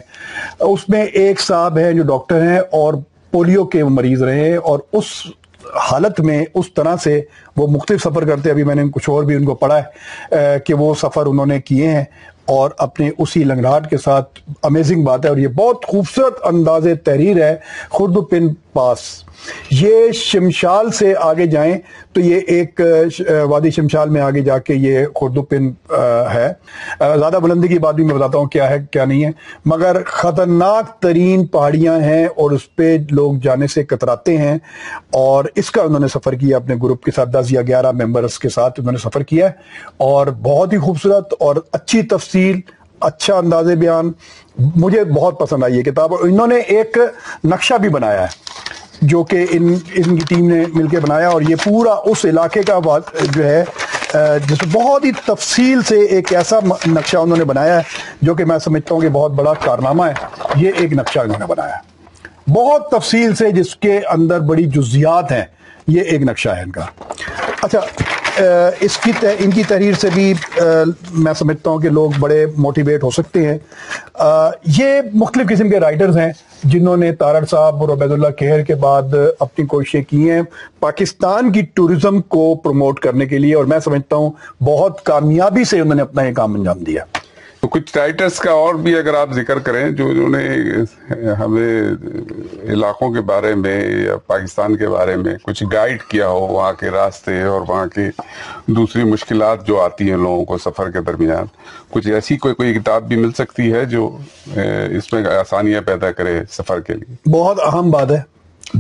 اس میں ایک صاحب ہیں جو ڈاکٹر ہیں اور پولیو کے مریض رہے ہیں اور اس حالت میں اس طرح سے وہ مختلف سفر کرتے ہیں۔ ابھی میں نے کچھ اور بھی ان کو پڑھا ہے کہ وہ سفر انہوں نے کیے ہیں۔ اور اپنے اسی لنگڑاہٹ کے ساتھ امیزنگ بات ہے اور یہ بہت خوبصورت انداز تحریر ہے خرد پن پاس۔ یہ شمشال سے آگے جائیں تو یہ ایک وادی شمشال میں آگے جا کے یہ خردو پن ہے۔ زیادہ بلندی کی بات بھی میں بتاتا ہوں کیا ہے، کیا نہیں ہے۔ مگر خطرناک ترین پہاڑیاں ہیں اور اس پہ لوگ جانے سے کتراتے ہیں اور اس کا انہوں نے سفر کیا، اپنے گروپ کے ساتھ دس یا گیارہ ممبرس کے ساتھ انہوں نے سفر کیا اور بہت ہی خوبصورت اور اچھی تفصیل اچھا انداز بیان۔ مجھے بہت پسند آئی ہے کتاب اور انہوں نے ایک نقشہ بھی بنایا ہے۔ جو کہ ان ان کی ٹیم نے مل کے بنایا اور یہ پورا اس علاقے کا جو ہے جس بہت ہی تفصیل سے ایک ایسا نقشہ انہوں نے بنایا ہے، جو کہ میں سمجھتا ہوں کہ بہت بڑا کارنامہ ہے۔ یہ ایک نقشہ انہوں نے بنایا ہے۔ بہت تفصیل سے جس کے اندر بڑی جزیات ہیں، یہ ایک نقشہ ہے ان کا۔ اچھا اس کی ان کی تحریر سے بھی میں سمجھتا ہوں کہ لوگ بڑے موٹیویٹ ہو سکتے ہیں۔ یہ مختلف قسم کے رائٹرز ہیں جنہوں نے تارڑ صاحب اور عبید اللہ کہر کے بعد اپنی کوششیں کی ہیں پاکستان کی ٹورزم کو پروموٹ کرنے کے لیے اور میں سمجھتا ہوں بہت کامیابی سے انہوں نے اپنا یہ کام انجام دیا۔ تو کچھ رائٹرز کا اور بھی اگر آپ ذکر کریں جو انہوں نے ہمیں علاقوں کے بارے میں یا پاکستان کے بارے میں کچھ گائیڈ کیا ہو، وہاں کے راستے اور وہاں کی دوسری مشکلات جو آتی ہیں لوگوں کو سفر کے درمیان، کچھ ایسی کوئی کوئی کتاب بھی مل سکتی ہے جو اس میں آسانیاں پیدا کرے سفر کے لیے؟ بہت اہم بات ہے،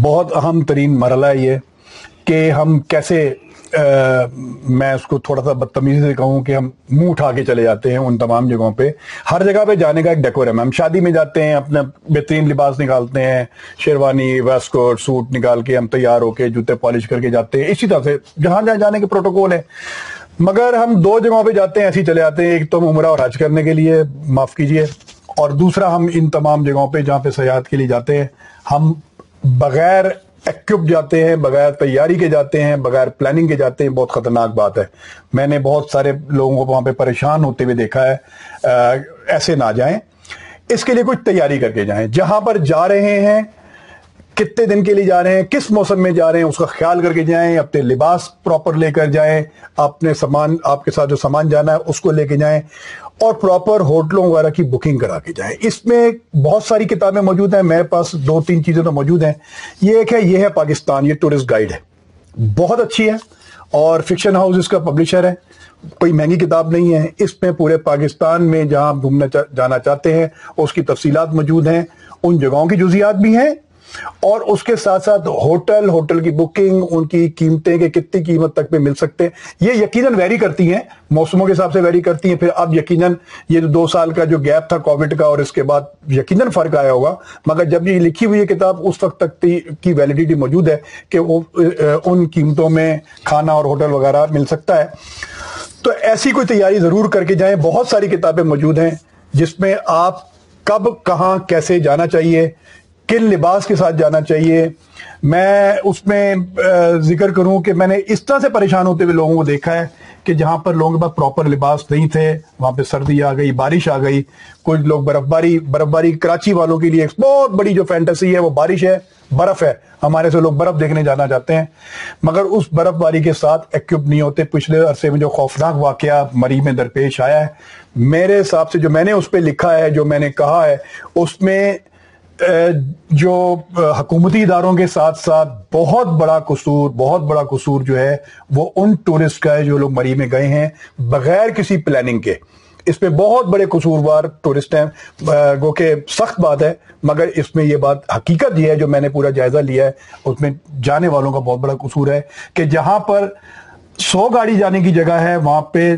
بہت اہم ترین مرحلہ یہ کہ ہم کیسے میں اس کو تھوڑا سا بدتمیزی سے کہوں کہ ہم منہ اٹھا کے چلے جاتے ہیں ان تمام جگہوں پہ۔ ہر جگہ پہ جانے کا ایک ڈیکورم ہے۔ ہم شادی میں جاتے ہیں، اپنا بہترین لباس نکالتے ہیں، شیروانی، ویسکوٹ، سوٹ نکال کے ہم تیار ہو کے جوتے پالش کر کے جاتے ہیں۔ اسی طرح سے جہاں جہاں جانے کے پروٹوکول ہے مگر ہم دو جگہوں پہ جاتے ہیں، ایسے چلے جاتے ہیں۔ ایک تو ہم عمرہ اور حج کرنے کے لیے، معاف کیجیے۔ اور دوسرا ہم ان تمام جگہوں پہ جہاں پہ سیاحت کے لیے جاتے ہیں۔ ہم بغیر ایکوپ جاتے ہیں، بغیر تیاری کے جاتے ہیں، بغیر پلاننگ کے جاتے ہیں، بہت خطرناک بات ہے۔ میں نے بہت سارے لوگوں کو وہاں پہ پریشان ہوتے ہوئے دیکھا ہے ایسے نہ جائیں۔ اس کے لیے کچھ تیاری کر کے جائیں۔ جہاں پر جا رہے ہیں، کتنے دن کے لیے جا رہے ہیں، کس موسم میں جا رہے ہیں، اس کا خیال کر کے جائیں، اپنے لباس پراپر لے کر جائیں، اپنے سامان، آپ کے ساتھ جو سامان جانا ہے، اس کو لے کے جائیں۔ اور پراپر ہوٹلوں وغیرہ کی بکنگ کرا کے جائیں۔ اس میں بہت ساری کتابیں موجود ہیں۔ میرے پاس دو تین چیزیں تو موجود ہیں۔ یہ ایک ہے، یہ ہے پاکستان، یہ ٹورسٹ گائیڈ ہے۔ بہت اچھی ہے اور فکشن ہاؤس اس کا پبلشر ہے۔ کوئی مہنگی کتاب نہیں ہے۔ اس میں پورے پاکستان میں جہاں گھومنا جانا چاہتے ہیں، اس کی تفصیلات موجود ہیں۔ ان جگہوں کی جزیات بھی ہیں۔ اور اس کے ساتھ ساتھ ہوٹل ہوٹل کی بکنگ ان کی قیمتیں کہ کتنی قیمت تک پہ مل سکتے ہیں۔ یہ یقیناً ویری کرتی ہیں، موسموں کے حساب سے ویری کرتی ہیں۔ پھر اب یقیناً یہ دو سال کا جو گیپ تھا کووڈ کا اور اس کے بعد یقیناً فرق آیا ہوگا۔ مگر جب یہ لکھی ہوئی کتاب اس وقت تک کی ویلیڈیٹی موجود ہے کہ ان قیمتوں میں کھانا اور ہوٹل وغیرہ مل سکتا ہے۔ تو ایسی کوئی تیاری ضرور کر کے جائیں۔ بہت ساری کتابیں موجود ہیں جس میں آپ کب، کہاں، کیسے جانا چاہیے۔ کن لباس کے ساتھ جانا چاہیے۔ میں اس میں ذکر کروں کہ میں نے اس طرح سے پریشان ہوتے ہوئے لوگوں کو دیکھا ہے کہ جہاں پر لوگوں کے پاس پراپر لباس نہیں تھے، وہاں پہ سردی آ گئی، بارش آ گئی۔ کچھ لوگ برف باری برف باری کراچی والوں کے لیے ایک بہت بڑی جو فینٹیسی ہے، وہ بارش ہے، برف ہے۔ ہمارے سے لوگ برف دیکھنے جانا چاہتے ہیں۔ مگر اس برف باری کے ساتھ ایکوپ نہیں ہوتے۔ پچھلے عرصے میں جو خوفناک واقعہ مری میں درپیش آیا ہے، میرے حساب سے جو میں نے اس پہ لکھا ہے، جو میں نے کہا ہے، اس میں جو حکومتی اداروں کے ساتھ ساتھ بہت بڑا قصور، بہت بڑا قصور جو ہے، وہ ان ٹورسٹ کا ہے جو لوگ مری میں گئے ہیں، بغیر کسی پلاننگ کے۔ اس میں بہت بڑے قصوروار ٹورسٹ ہیں۔ گو کہ سخت بات ہے، مگر اس میں یہ بات حقیقت یہ ہے، جو میں نے پورا جائزہ لیا ہے، اس میں جانے والوں کا بہت بڑا قصور ہے کہ جہاں پر سو گاڑی جانے کی جگہ ہے، وہاں پہ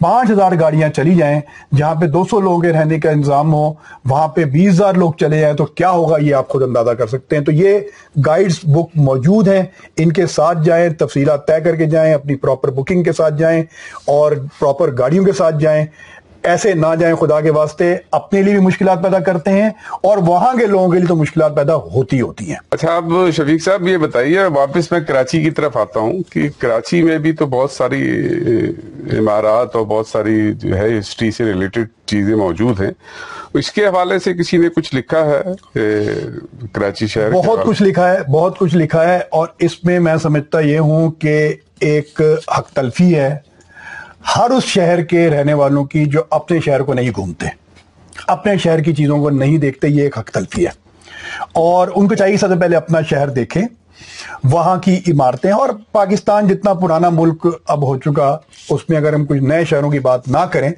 پانچ ہزار گاڑیاں چلی جائیں، جہاں پہ دو سو لوگوں کے رہنے کا انتظام ہو، وہاں پہ بیس ہزار لوگ چلے جائیں، تو کیا ہوگا؟ یہ آپ خود اندازہ کر سکتے ہیں۔ تو یہ گائیڈز بک موجود ہیں۔ ان کے ساتھ جائیں، تفصیلات طے کر کے جائیں، اپنی پراپر بکنگ کے ساتھ جائیں اور پراپر گاڑیوں کے ساتھ جائیں۔ ایسے نہ جائیں خدا کے واسطے اپنے لیے بھی مشکلات پیدا کرتے ہیں اور وہاں کے لوگوں کے لیے تو مشکلات پیدا ہوتی ہوتی ہیں۔ اچھا آپ شفیق صاحب یہ بتائیے واپس میں کراچی کی طرف آتا ہوں کہ کراچی میں بھی تو بہت ساری عمارات اور بہت ساری جو ہے ہسٹری سے ریلیٹڈ چیزیں موجود ہیں۔ اس کے حوالے سے کسی نے کچھ لکھا ہے کراچی شہر بہت کچھ لکھا ہے بہت کچھ لکھا ہے اور اس میں میں سمجھتا یہ ہوں کہ ایک حق تلفی ہے۔ ہر اس شہر کے رہنے والوں کی جو اپنے شہر کو نہیں گھومتے، اپنے شہر کی چیزوں کو نہیں دیکھتے، یہ ایک حق تلفی ہے۔ اور ان کو چاہیے سب سے پہلے اپنا شہر دیکھیں، وہاں کی عمارتیں۔ اور پاکستان جتنا پرانا ملک اب ہو چکا، اس میں اگر ہم کچھ نئے شہروں کی بات نہ کریں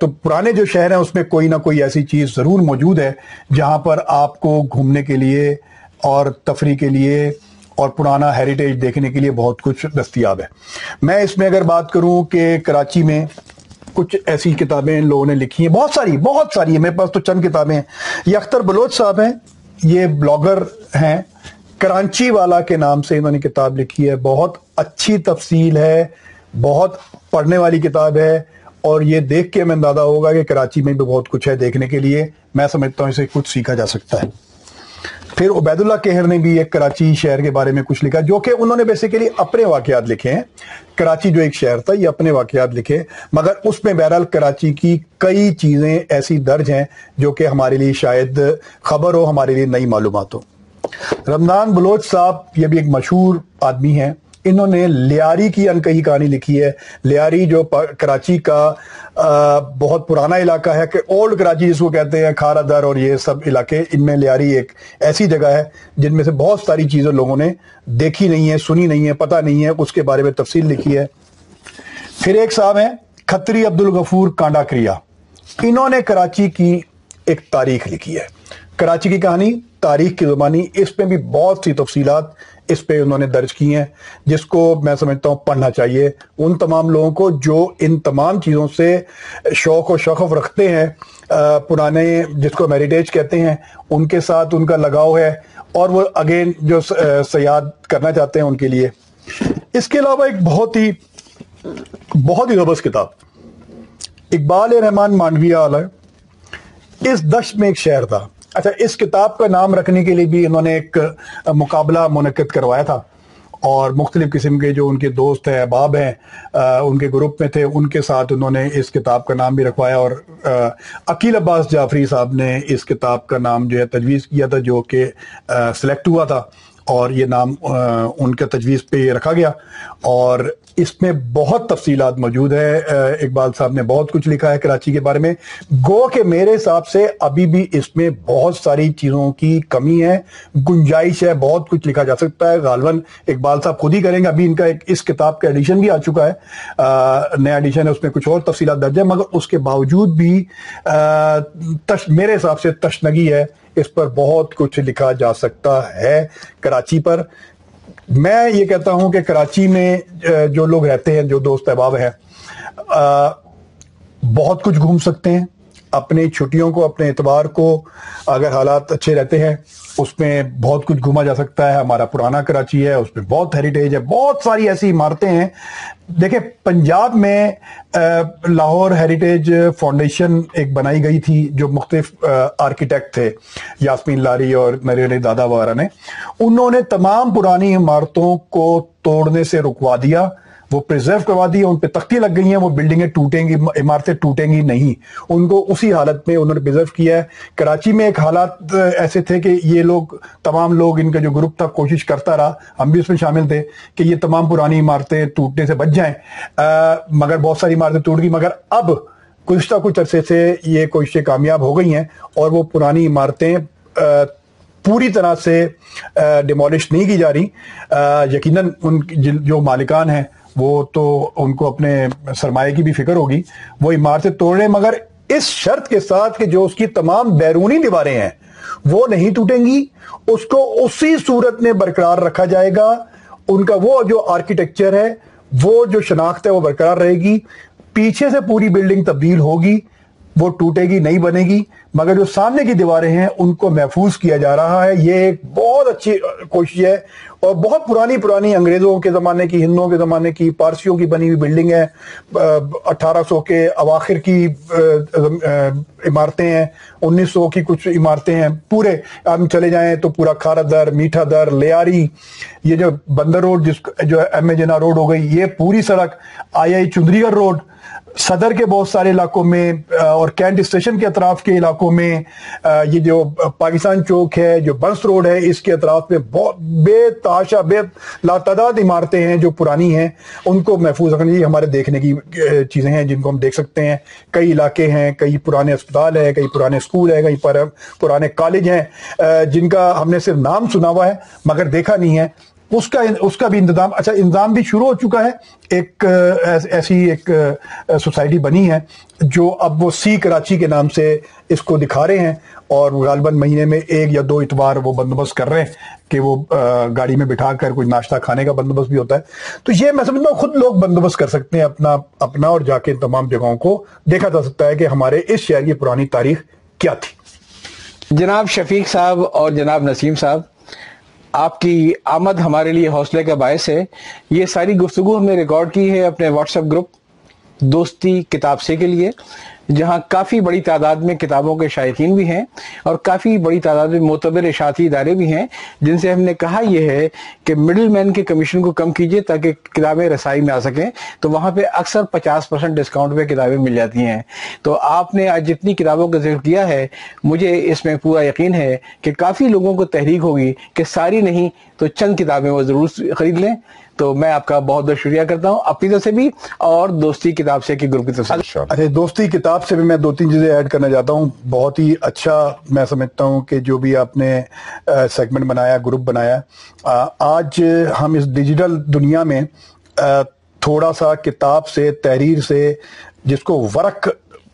تو پرانے جو شہر ہیں، اس میں کوئی نہ کوئی ایسی چیز ضرور موجود ہے جہاں پر آپ کو گھومنے کے لیے اور تفریح کے لیے اور پرانا ہیریٹیج دیکھنے کے لیے بہت کچھ دستیاب ہے۔ میں اس میں اگر بات کروں کہ کراچی میں کچھ ایسی کتابیں لوگوں نے لکھی ہیں، بہت ساری بہت ساری ہیں، میرے پاس تو چند کتابیں ہیں۔ یہ اختر بلوچ صاحب ہیں، یہ بلاگر ہیں، کرانچی والا کے نام سے انہوں نے کتاب لکھی ہے۔ بہت اچھی تفصیل ہے، بہت پڑھنے والی کتاب ہے۔ اور یہ دیکھ کے میں اندازہ ہوگا کہ کراچی میں بھی بہت کچھ ہے دیکھنے کے لیے۔ میں سمجھتا ہوں اسے کچھ سیکھا جا سکتا ہے۔ پھر عبید اللہ کہر نے بھی ایک کراچی شہر کے بارے میں کچھ لکھا، جو کہ انہوں نے بیسیکلی اپنے واقعات لکھے ہیں۔ کراچی جو ایک شہر تھا، یہ اپنے واقعات لکھے۔ مگر اس میں بہرحال کراچی کی کئی چیزیں ایسی درج ہیں جو کہ ہمارے لیے شاید خبر ہو، ہمارے لیے نئی معلومات ہو۔ رمضان بلوچ صاحب، یہ بھی ایک مشہور آدمی ہیں۔ انہوں نے لیاری کی انکہی کہانی لکھی ہے۔ لیاری جو کراچی کا بہت پرانا علاقہ ہے کہ اولڈ کراچی جس کو کہتے ہیں کھارا در اور یہ سب علاقے، ان میں لیاری ایک ایسی جگہ ہے جن میں سے بہت ساری چیزیں لوگوں نے دیکھی نہیں ہے سنی نہیں ہے پتہ نہیں ہے اس کے بارے میں تفصیل لکھی ہے۔ پھر ایک صاحب ہیں، کھتری عبد الغفور کانڈا کریا انہوں نے کراچی کی ایک تاریخ لکھی ہے۔ کراچی کی کہانی، تاریخ کی زبانی، اس پہ بھی بہت سی تفصیلات اس پہ انہوں نے درج کی ہیں، جس کو میں سمجھتا ہوں پڑھنا چاہیے۔ ان تمام لوگوں کو جو ان تمام چیزوں سے شوق و شغف رکھتے ہیں پرانے جس کو میریٹیج کہتے ہیں، ان کے ساتھ ان کا لگاؤ ہے اور وہ اگین جو سیاد کرنا چاہتے ہیں ان کے لیے۔ اس کے علاوہ ایک بہت ہی بہت ہی زبردست کتاب، اقبال رحمان مانڈویہ والا اس دشت میں ایک شہر تھا۔ اچھا اس کتاب کا نام رکھنے کے لیے بھی انہوں نے ایک مقابلہ منعقد کروایا تھا۔ اور مختلف قسم کے جو ان کے دوست ہیں، احباب ہیں ان کے گروپ میں تھے، ان کے ساتھ انہوں نے اس کتاب کا نام بھی رکھوایا۔ اور عقیل عباس جعفری صاحب نے اس کتاب کا نام جو ہے تجویز کیا تھا، جو کہ سلیکٹ ہوا تھا۔ اور یہ نام ان کے تجویز پہ رکھا گیا۔ اور اس میں بہت تفصیلات موجود ہے اقبال صاحب نے بہت کچھ لکھا ہے کراچی کے بارے میں۔ گو کہ میرے حساب سے ابھی بھی اس میں بہت ساری چیزوں کی کمی ہے۔ گنجائش ہے، بہت کچھ لکھا جا سکتا ہے۔ غالباً اقبال صاحب خود ہی کریں گے۔ ابھی ان کا ایک اس کتاب کا ایڈیشن بھی آ چکا ہے۔ نیا ایڈیشن ہے، اس میں کچھ اور تفصیلات درج ہے مگر اس کے باوجود بھی میرے حساب سے تشنگی ہے۔ اس پر بہت کچھ لکھا جا سکتا ہے کراچی پر۔ میں یہ کہتا ہوں کہ کراچی میں جو لوگ رہتے ہیں، جو دوست احباب ہیں بہت کچھ گھوم سکتے ہیں۔ اپنی چھٹیوں کو، اپنے اعتبار کو اگر حالات اچھے رہتے ہیں، اس میں بہت کچھ گھوما جا سکتا ہے۔ ہمارا پرانا کراچی ہے، اس میں بہت ہیریٹیج ہے، بہت ساری ایسی عمارتیں ہیں۔ دیکھیں، پنجاب میں لاہور ہیریٹیج فاؤنڈیشن ایک بنائی گئی تھی جو مختلف آرکیٹیکٹ تھے، یاسمین لاری اور نریل دادا وغیرہ نے۔ انہوں نے تمام پرانی عمارتوں کو توڑنے سے رکوا دیا۔ وہ پریزرو کروا دی ان پہ تختی لگ گئی ہیں، وہ بلڈنگیں ٹوٹیں گی، عمارتیں ٹوٹیں گی نہیں۔ ان کو اسی حالت میں انہوں نے پریزرو کیا ہے۔ کراچی میں ایک حالات ایسے تھے کہ یہ لوگ، تمام لوگ ان کا جو گروپ تھا، کوشش کرتا رہا۔ ہم بھی اس میں شامل تھے کہ یہ تمام پرانی عمارتیں ٹوٹنے سے بچ جائیں۔ مگر بہت ساری عمارتیں ٹوٹ گئی۔ مگر اب گزشتہ کچھ عرصے سے یہ کوششیں کامیاب ہو گئی ہیں اور وہ پرانی عمارتیں پوری طرح سے ڈیمولش نہیں کی جا رہی۔ یقیناً ان جو مالکان ہیں وہ تو ان کو اپنے سرمایہ کی بھی فکر ہوگی۔ وہ عمارتیں توڑ رہے مگر اس شرط کے ساتھ کہ جو اس کی تمام بیرونی دیواریں ہیں، وہ نہیں ٹوٹیں گی۔ اس کو اسی صورت میں برقرار رکھا جائے گا۔ ان کا وہ جو آرکیٹیکچر ہے، وہ جو شناخت ہے، وہ برقرار رہے گی۔ پیچھے سے پوری بلڈنگ تبدیل ہوگی۔ وہ ٹوٹے گی، نہیں بنے گی، مگر جو سامنے کی دیواریں ہیں، ان کو محفوظ کیا جا رہا ہے۔ یہ ایک بہت اچھی کوشش ہے اور بہت پرانی پرانی انگریزوں کے زمانے کی، ہندوؤں کے زمانے کی، پارسیوں کی بنی ہوئی بلڈنگ ہے۔ اٹھارہ سو کے اواخر کی عمارتیں ہیں۔ انیس سو کی کچھ عمارتیں ہیں۔ پورے ہم چلے جائیں تو پورا کھارا در، میٹھا در، لیاری، یہ جو بندر روڈ جس جو ایم اے جنا روڈ ہو گئی، یہ پوری سڑک آئی آئی چندری گڑھ روڈ۔ صدر کے بہت سارے علاقوں میں اور کینٹ اسٹیشن کے اطراف کے علاقوں میں یہ جو پاکستان چوک ہے، جو بنس روڈ ہے، اس کے اطراف میں بہت بے تاشا بے لاتعداد عمارتیں ہیں جو پرانی ہیں۔ ان کو محفوظ رکھنا چاہیے ہمارے دیکھنے کی چیزیں ہیں جن کو ہم دیکھ سکتے ہیں۔ کئی علاقے ہیں، کئی پرانے اسپتال ہیں، کئی پرانے اسکول ہیں، کئی پرانے کالج ہیں جن کا ہم نے صرف نام سنا ہوا ہے، مگر دیکھا نہیں ہے۔ اس کا اس کا بھی انتظام اچھا انتظام بھی شروع ہو چکا ہے۔ ایک ایسی ایک سوسائٹی بنی ہے جو اب وہ سی کراچی کے نام سے اس کو دکھا رہے ہیں اور غالباً مہینے میں ایک یا دو اتوار وہ بندوبست کر رہے ہیں کہ وہ گاڑی میں بٹھا کر کوئی ناشتہ کھانے کا بندوبست بھی ہوتا ہے۔ تو یہ میں سمجھتا ہوں خود لوگ بندوبست کر سکتے ہیں اپنا اپنا اور جا کے تمام جگہوں کو۔ دیکھا جا سکتا ہے کہ ہمارے اس شہر کی پرانی تاریخ کیا تھی۔ جناب شفیق صاحب اور جناب نسیم صاحب آپ کی آمد ہمارے لیے حوصلے کا باعث ہے۔ یہ ساری گفتگو ہم نے ریکارڈ کی ہے اپنے واٹس ایپ گروپ دوستی کتاب سے کے لیے، جہاں کافی بڑی تعداد میں کتابوں کے شائقین بھی ہیں اور کافی بڑی تعداد میں معتبر اشاعتی ادارے بھی ہیں، جن سے ہم نے کہا یہ ہے کہ مڈل مین کے کمیشن کو کم کیجیے تاکہ کتابیں رسائی میں آ سکیں۔ تو وہاں پہ اکثر پچاس پرسنٹ ڈسکاؤنٹ پہ کتابیں مل جاتی ہیں۔ تو آپ نے آج جتنی کتابوں کا ذکر کیا ہے، مجھے اس میں پورا یقین ہے کہ کافی لوگوں کو تحریک ہوگی کہ ساری نہیں تو چند کتابیں وہ ضرور خرید لیں۔ تو میں آپ کا بہت بہت شکریہ کرتا ہوں اپنی طرف سے بھی اور دوستی کتاب سے کی گروپ کی طرف سے اچھا،, اچھا دوستی کتاب سے بھی میں دو تین چیزیں ایڈ کرنا چاہتا ہوں۔ بہت ہی اچھا میں سمجھتا ہوں کہ جو بھی آپ نے سیگمنٹ بنایا گروپ بنایا۔ آج ہم اس ڈیجیٹل دنیا میں تھوڑا سا کتاب سے، تحریر سے جس کو ورق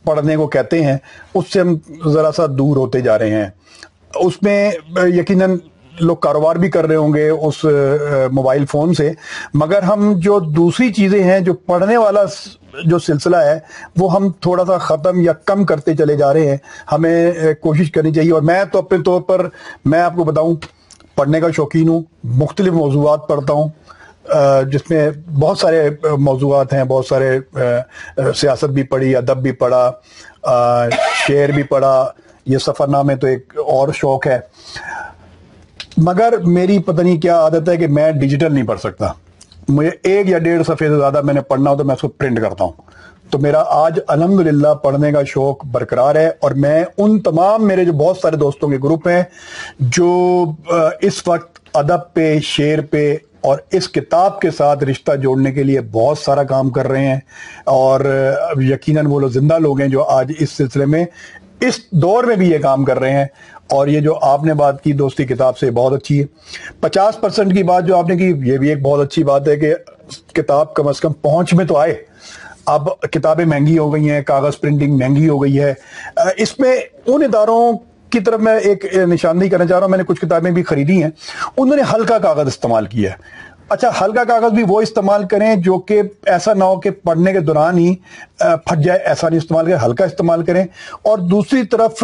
پڑھنے کو کہتے ہیں، اس سے ہم ذرا سا دور ہوتے جا رہے ہیں۔ اس میں یقیناً لوگ کاروبار بھی کر رہے ہوں گے اس موبائل فون سے۔ مگر ہم جو دوسری چیزیں ہیں، جو پڑھنے والا جو سلسلہ ہے، وہ ہم تھوڑا سا ختم یا کم کرتے چلے جا رہے ہیں۔ ہمیں کوشش کرنی چاہیے۔ اور میں تو اپنے طور پر، میں آپ کو بتاؤں، پڑھنے کا شوقین ہوں، مختلف موضوعات پڑھتا ہوں جس میں بہت سارے موضوعات ہیں، بہت سارے سیاست بھی پڑھی، ادب بھی پڑھا شعر بھی پڑھا۔ یہ سفر نامے تو ایک اور شوق ہے۔ مگر میری پتہ نہیں کیا عادت ہے کہ میں ڈیجیٹل نہیں پڑھ سکتا۔ مجھے ایک یا ڈیڑھ صفحے سے زیادہ میں نے پڑھنا ہو تو میں اس کو پرنٹ کرتا ہوں۔ تو میرا آج الحمدللہ پڑھنے کا شوق برقرار ہے اور میں ان تمام میرے جو بہت سارے دوستوں کے گروپ ہیں، جو اس وقت ادب پہ، شعر پہ اور اس کتاب کے ساتھ رشتہ جوڑنے کے لیے بہت سارا کام کر رہے ہیں۔ اور یقیناً وہ لوگ زندہ لوگ ہیں جو آج اس سلسلے میں اس دور میں بھی یہ کام کر رہے ہیں اور یہ جو آپ نے بات کی دوستی کتاب سے بہت اچھی ہے۔ پچاس پرسنٹ کی بات جو آپ نے کی، یہ بھی ایک بہت اچھی بات ہے کہ کتاب کم از کم پہنچ میں تو آئے۔ اب کتابیں مہنگی ہو گئی ہیں، کاغذ پرنٹنگ مہنگی ہو گئی ہے۔ اس میں ان اداروں کی طرف میں ایک نشاندہی کرنا چاہ رہا ہوں۔ میں نے کچھ کتابیں بھی خریدی ہیں۔ انہوں نے ہلکا کاغذ استعمال کیا ہے۔ اچھا ہلکا کاغذ بھی وہ استعمال کریں جو کہ ایسا نہ ہو کہ پڑھنے کے دوران ہی پھٹ جائے، ایسا نہیں استعمال کریں ہلکا استعمال کریں۔ اور دوسری طرف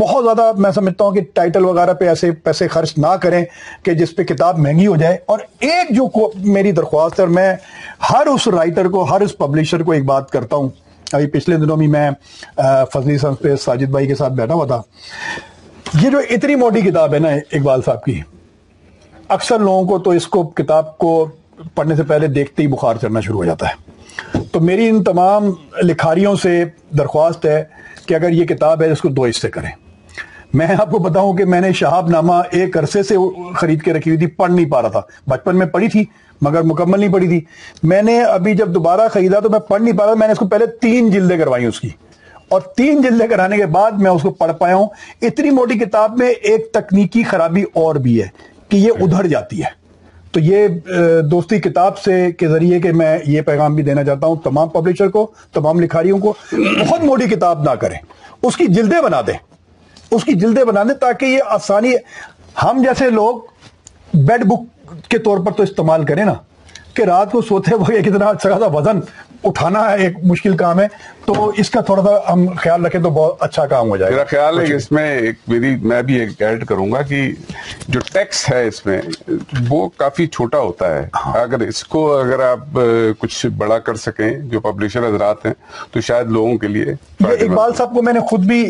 بہت زیادہ میں سمجھتا ہوں کہ ٹائٹل وغیرہ پہ ایسے پیسے خرچ نہ کریں کہ جس پہ کتاب مہنگی ہو جائے۔ اور ایک جو میری درخواست ہے، اور میں ہر اس رائٹر کو، ہر اس پبلشر کو ایک بات کرتا ہوں۔ ابھی پچھلے دنوں بھی میں فضلی سنس پہ ساجد بھائی کے ساتھ بیٹھا ہوا تھا۔ یہ جو اتنی موٹی کتاب ہے نا، اقبال صاحب کی اکثر لوگوں کو تو اس کو کتاب کو پڑھنے سے پہلے دیکھتے ہی بخار چڑھنا شروع ہو جاتا ہے۔ تو میری ان تمام لکھاریوں سے درخواست ہے کہ اگر یہ کتاب ہے اس کو دو حصے کریں۔ میں آپ کو بتاؤں کہ میں نے شہاب نامہ ایک عرصے سے خرید کے رکھی ہوئی تھی، پڑھ نہیں پا رہا تھا۔ بچپن میں پڑھی تھی، مگر مکمل نہیں پڑھی تھی۔ میں نے ابھی جب دوبارہ خریدا تو میں پڑھ نہیں پا رہا میں نے اس کو پہلے تین جلدیں کروائی اس کی۔ اور تین جلدیں کرانے کے بعد میں اس کو پڑھ پایا ہوں۔ اتنی موٹی کتاب میں ایک تکنیکی خرابی اور بھی ہے۔ کہ یہ ادھر جاتی ہے۔ تو یہ دوستی کتاب سے کے ذریعے کہ میں یہ پیغام بھی دینا چاہتا ہوں تمام پبلشر کو، تمام لکھاریوں کو، بہت موٹی کتاب نہ کریں۔ اس کی جلدیں بنا دیں۔ اس کی جلدیں بنا دیں تاکہ یہ آسانی، ہم جیسے لوگ بیڈ بک کے طور پر تو استعمال کریں نا، کہ رات کو سوتے ہوئے کتنا اچھا وزن اٹھانا ہے ایک مشکل کام ہے تو اس کا تھوڑا سا ہم خیال رکھیں تو بہت اچھا کام ہو جائے میرا خیال ہے کہ اس میں ایک میری میں بھی ایک ایڈ کروں گا کہ جو ٹیکس ہے اس میں وہ کافی چھوٹا ہوتا ہے۔ ہاں۔ اگر اس کو اگر آپ کچھ بڑا کر سکیں جو پبلشر حضرات ہیں تو شاید لوگوں کے لیے اقبال صاحب کو میں نے خود بھی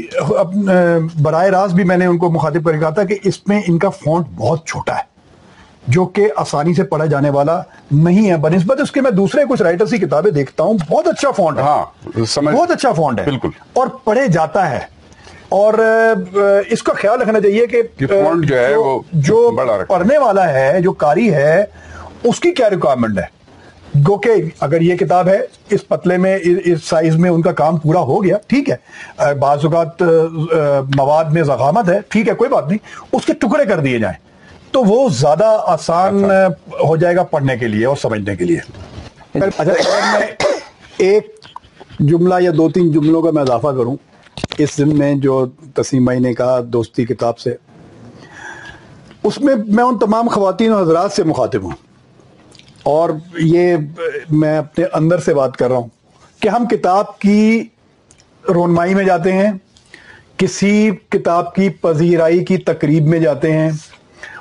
برائے راست بھی میں نے ان کو مخاطب کر کہا تھا کہ اس میں ان کا فونٹ بہت چھوٹا ہے۔ جو کہ آسانی سے پڑھا جانے والا نہیں ہے بنسبت اس کے میں دوسرے کچھ رائٹرز کی کتابیں دیکھتا ہوں۔ بہت اچھا فونٹ ہے۔ ہاں بہت اچھا فونٹ ہے۔ بالکل۔ اور پڑھے جاتا ہے۔ اور اس کا خیال رکھنا چاہیے کہ فونٹ جو ہے وہ جو پڑھنے والا ہے جو کاری ہے اس کی کیا ریکوائرمنٹ ہے؟ گو کہ اگر یہ کتاب ہے اس پتلے میں اس سائز میں ان کا کام پورا ہو گیا ٹھیک ہے۔ بعض اوقات مواد میں زغامت ہے ٹھیک ہے کوئی بات نہیں۔ اس کے ٹکڑے کر دیے جائیں۔ تو وہ زیادہ آسان اچھا۔ ہو جائے گا پڑھنے کے لیے اور سمجھنے کے لیے۔ اچھا میں ایک جملہ یا دو تین جملوں کا میں اضافہ کروں۔ اس دن میں جو تسیم بھائی نے کہا دوستی کتاب سے اس میں میں ان تمام خواتین و حضرات سے مخاطب ہوں۔ اور یہ میں اپنے اندر سے بات کر رہا ہوں کہ ہم کتاب کی رونمائی میں جاتے ہیں کسی کتاب کی پذیرائی کی تقریب میں جاتے ہیں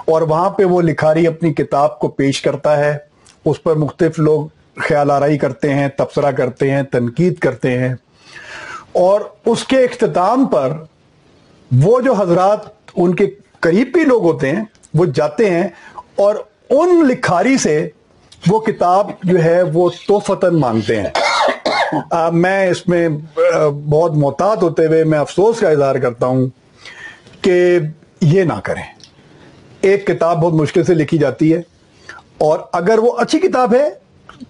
اور وہاں پہ وہ لکھاری اپنی کتاب کو پیش کرتا ہے۔ اس پر مختلف لوگ خیال آرائی کرتے ہیں، تبصرہ کرتے ہیں، تنقید کرتے ہیں۔ اور اس کے اختتام پر وہ جو حضرات ان کے قریبی لوگ ہوتے ہیں، وہ جاتے ہیں اور ان لکھاری سے وہ کتاب جو ہے وہ توفتن مانگتے ہیں۔ میں اس میں بہت محتاط ہوتے ہوئے میں افسوس کا اظہار کرتا ہوں کہ یہ نہ کریں۔ ایک کتاب بہت مشکل سے لکھی جاتی ہے اور اگر وہ اچھی کتاب ہے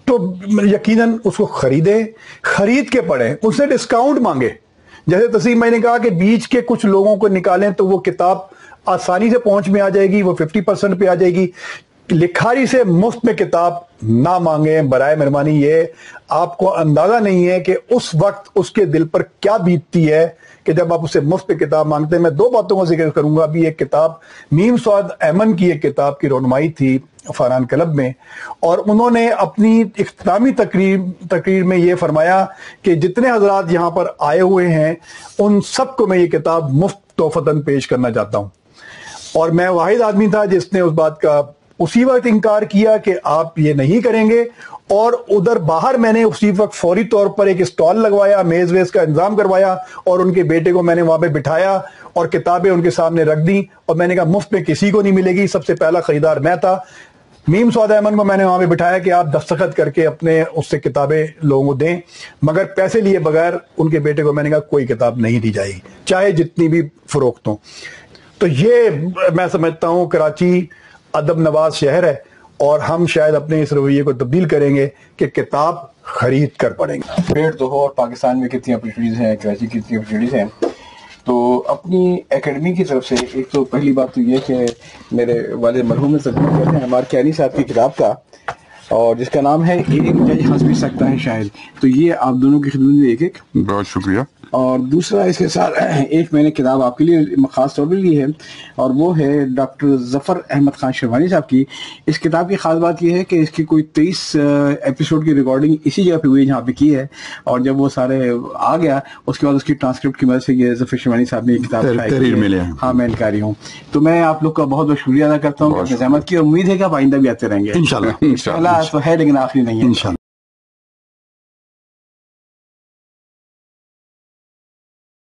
تو یقیناً اس کو خریدیں خرید کے پڑھیں، اس سے ڈسکاؤنٹ مانگے۔ جیسے تسیم میں نے کہا کہ بیچ کے کچھ لوگوں کو نکالیں تو وہ کتاب آسانی سے پہنچ میں آ جائے گی، وہ ففٹی پرسنٹ پہ آ جائے گی۔ لکھاری سے مفت میں کتاب نہ مانگیں، برائے مہربانی، یہ آپ کو اندازہ نہیں ہے کہ اس وقت اس کے دل پر کیا بیتتی ہے کہ جب آپ اسے مفت کتاب مانگتے ہیں۔ میں دو باتوں کا ذکر کروں گا۔ ابھی ایک کتاب میم سعد ایمن کی ایک کتاب کی رونمائی تھی فاران کلب میں، اور انہوں نے اپنی اختتامی تقریر تقریر میں یہ فرمایا کہ جتنے حضرات یہاں پر آئے ہوئے ہیں، ان سب کو میں یہ کتاب مفت توفتاً پیش کرنا چاہتا ہوں۔ اور میں واحد آدمی تھا جس نے اس بات کا اسی وقت انکار کیا کہ آپ یہ نہیں کریں گے اور ادھر باہر میں نے اسی وقت فوری طور پر ایک اسٹال لگوایا، میز ویز کا انتظام کروایا اور ان کے بیٹے کو میں نے وہاں پہ بٹھایا اور کتابیں ان کے سامنے رکھ دی اور میں نے کہا، مفت میں کسی کو نہیں ملے گی، سب سے پہلا خریدار میں تھا۔ میم سعود احمد کو میں نے وہاں پہ بٹھایا کہ آپ دستخط کر کے اپنے اس سے کتابیں لوگوں کو دیں، مگر پیسے لیے بغیر ان کے بیٹے کو میں نے کہا، کوئی کتاب نہیں دی جائے گی، چاہے جتنی بھی فروخت ہوں۔ تو یہ میں سمجھتا ہوں، کراچی ادب نواز شہر ہے اور ہم شاید اپنے اس رویے کو تبدیل کریں گے کہ کتاب خرید کر پڑھیں گے۔ پیڑ تو ہو اور پاکستان میں کتنی اپرچونیٹیز ہیں کراچی کی کتنی اپرچونیٹیز ہیں۔ تو اپنی اکیڈمی کی طرف سے ایک تو پہلی بات تو یہ کہ میرے والد مرحوم میں تجربہ کرتے ہیں ہمارے کیانی صاحب کی کتاب کا اور جس کا نام ہے ایک جج ہنس بھی سکتا ہے شاید۔ تو یہ آپ دونوں کی خدمت میں ایک ایک۔ بہت شکریہ۔ اور دوسرا اس کے ساتھ ایک میں نے کتاب آپ کے لیے خاص طور پر لی ہے اور وہ ہے ڈاکٹر ظفر احمد خان شیروانی صاحب کی۔ اس کتاب کی خاص بات یہ ہے کہ اس کی کوئی تیئیس ایپیسوڈ کی ریکارڈنگ اسی جگہ پہ ہوئی جہاں پہ کی ہے۔ اور جب وہ سارے آ گیا اس کے بعد اس کی ٹرانسکرپٹ کی مدد سے یہ ظفر شیروانی صاحب نے یہ کتاب ہاں میں انکاری ہوں۔ تو میں آپ لوگ کا بہت بہت شکریہ ادا کرتا ہوں۔ زحمت کی امید ہے کہ آپ آئندہ بھی آتے رہیں گے۔ ان شاء اللہ ہے لیکن آخری نہیں ہے۔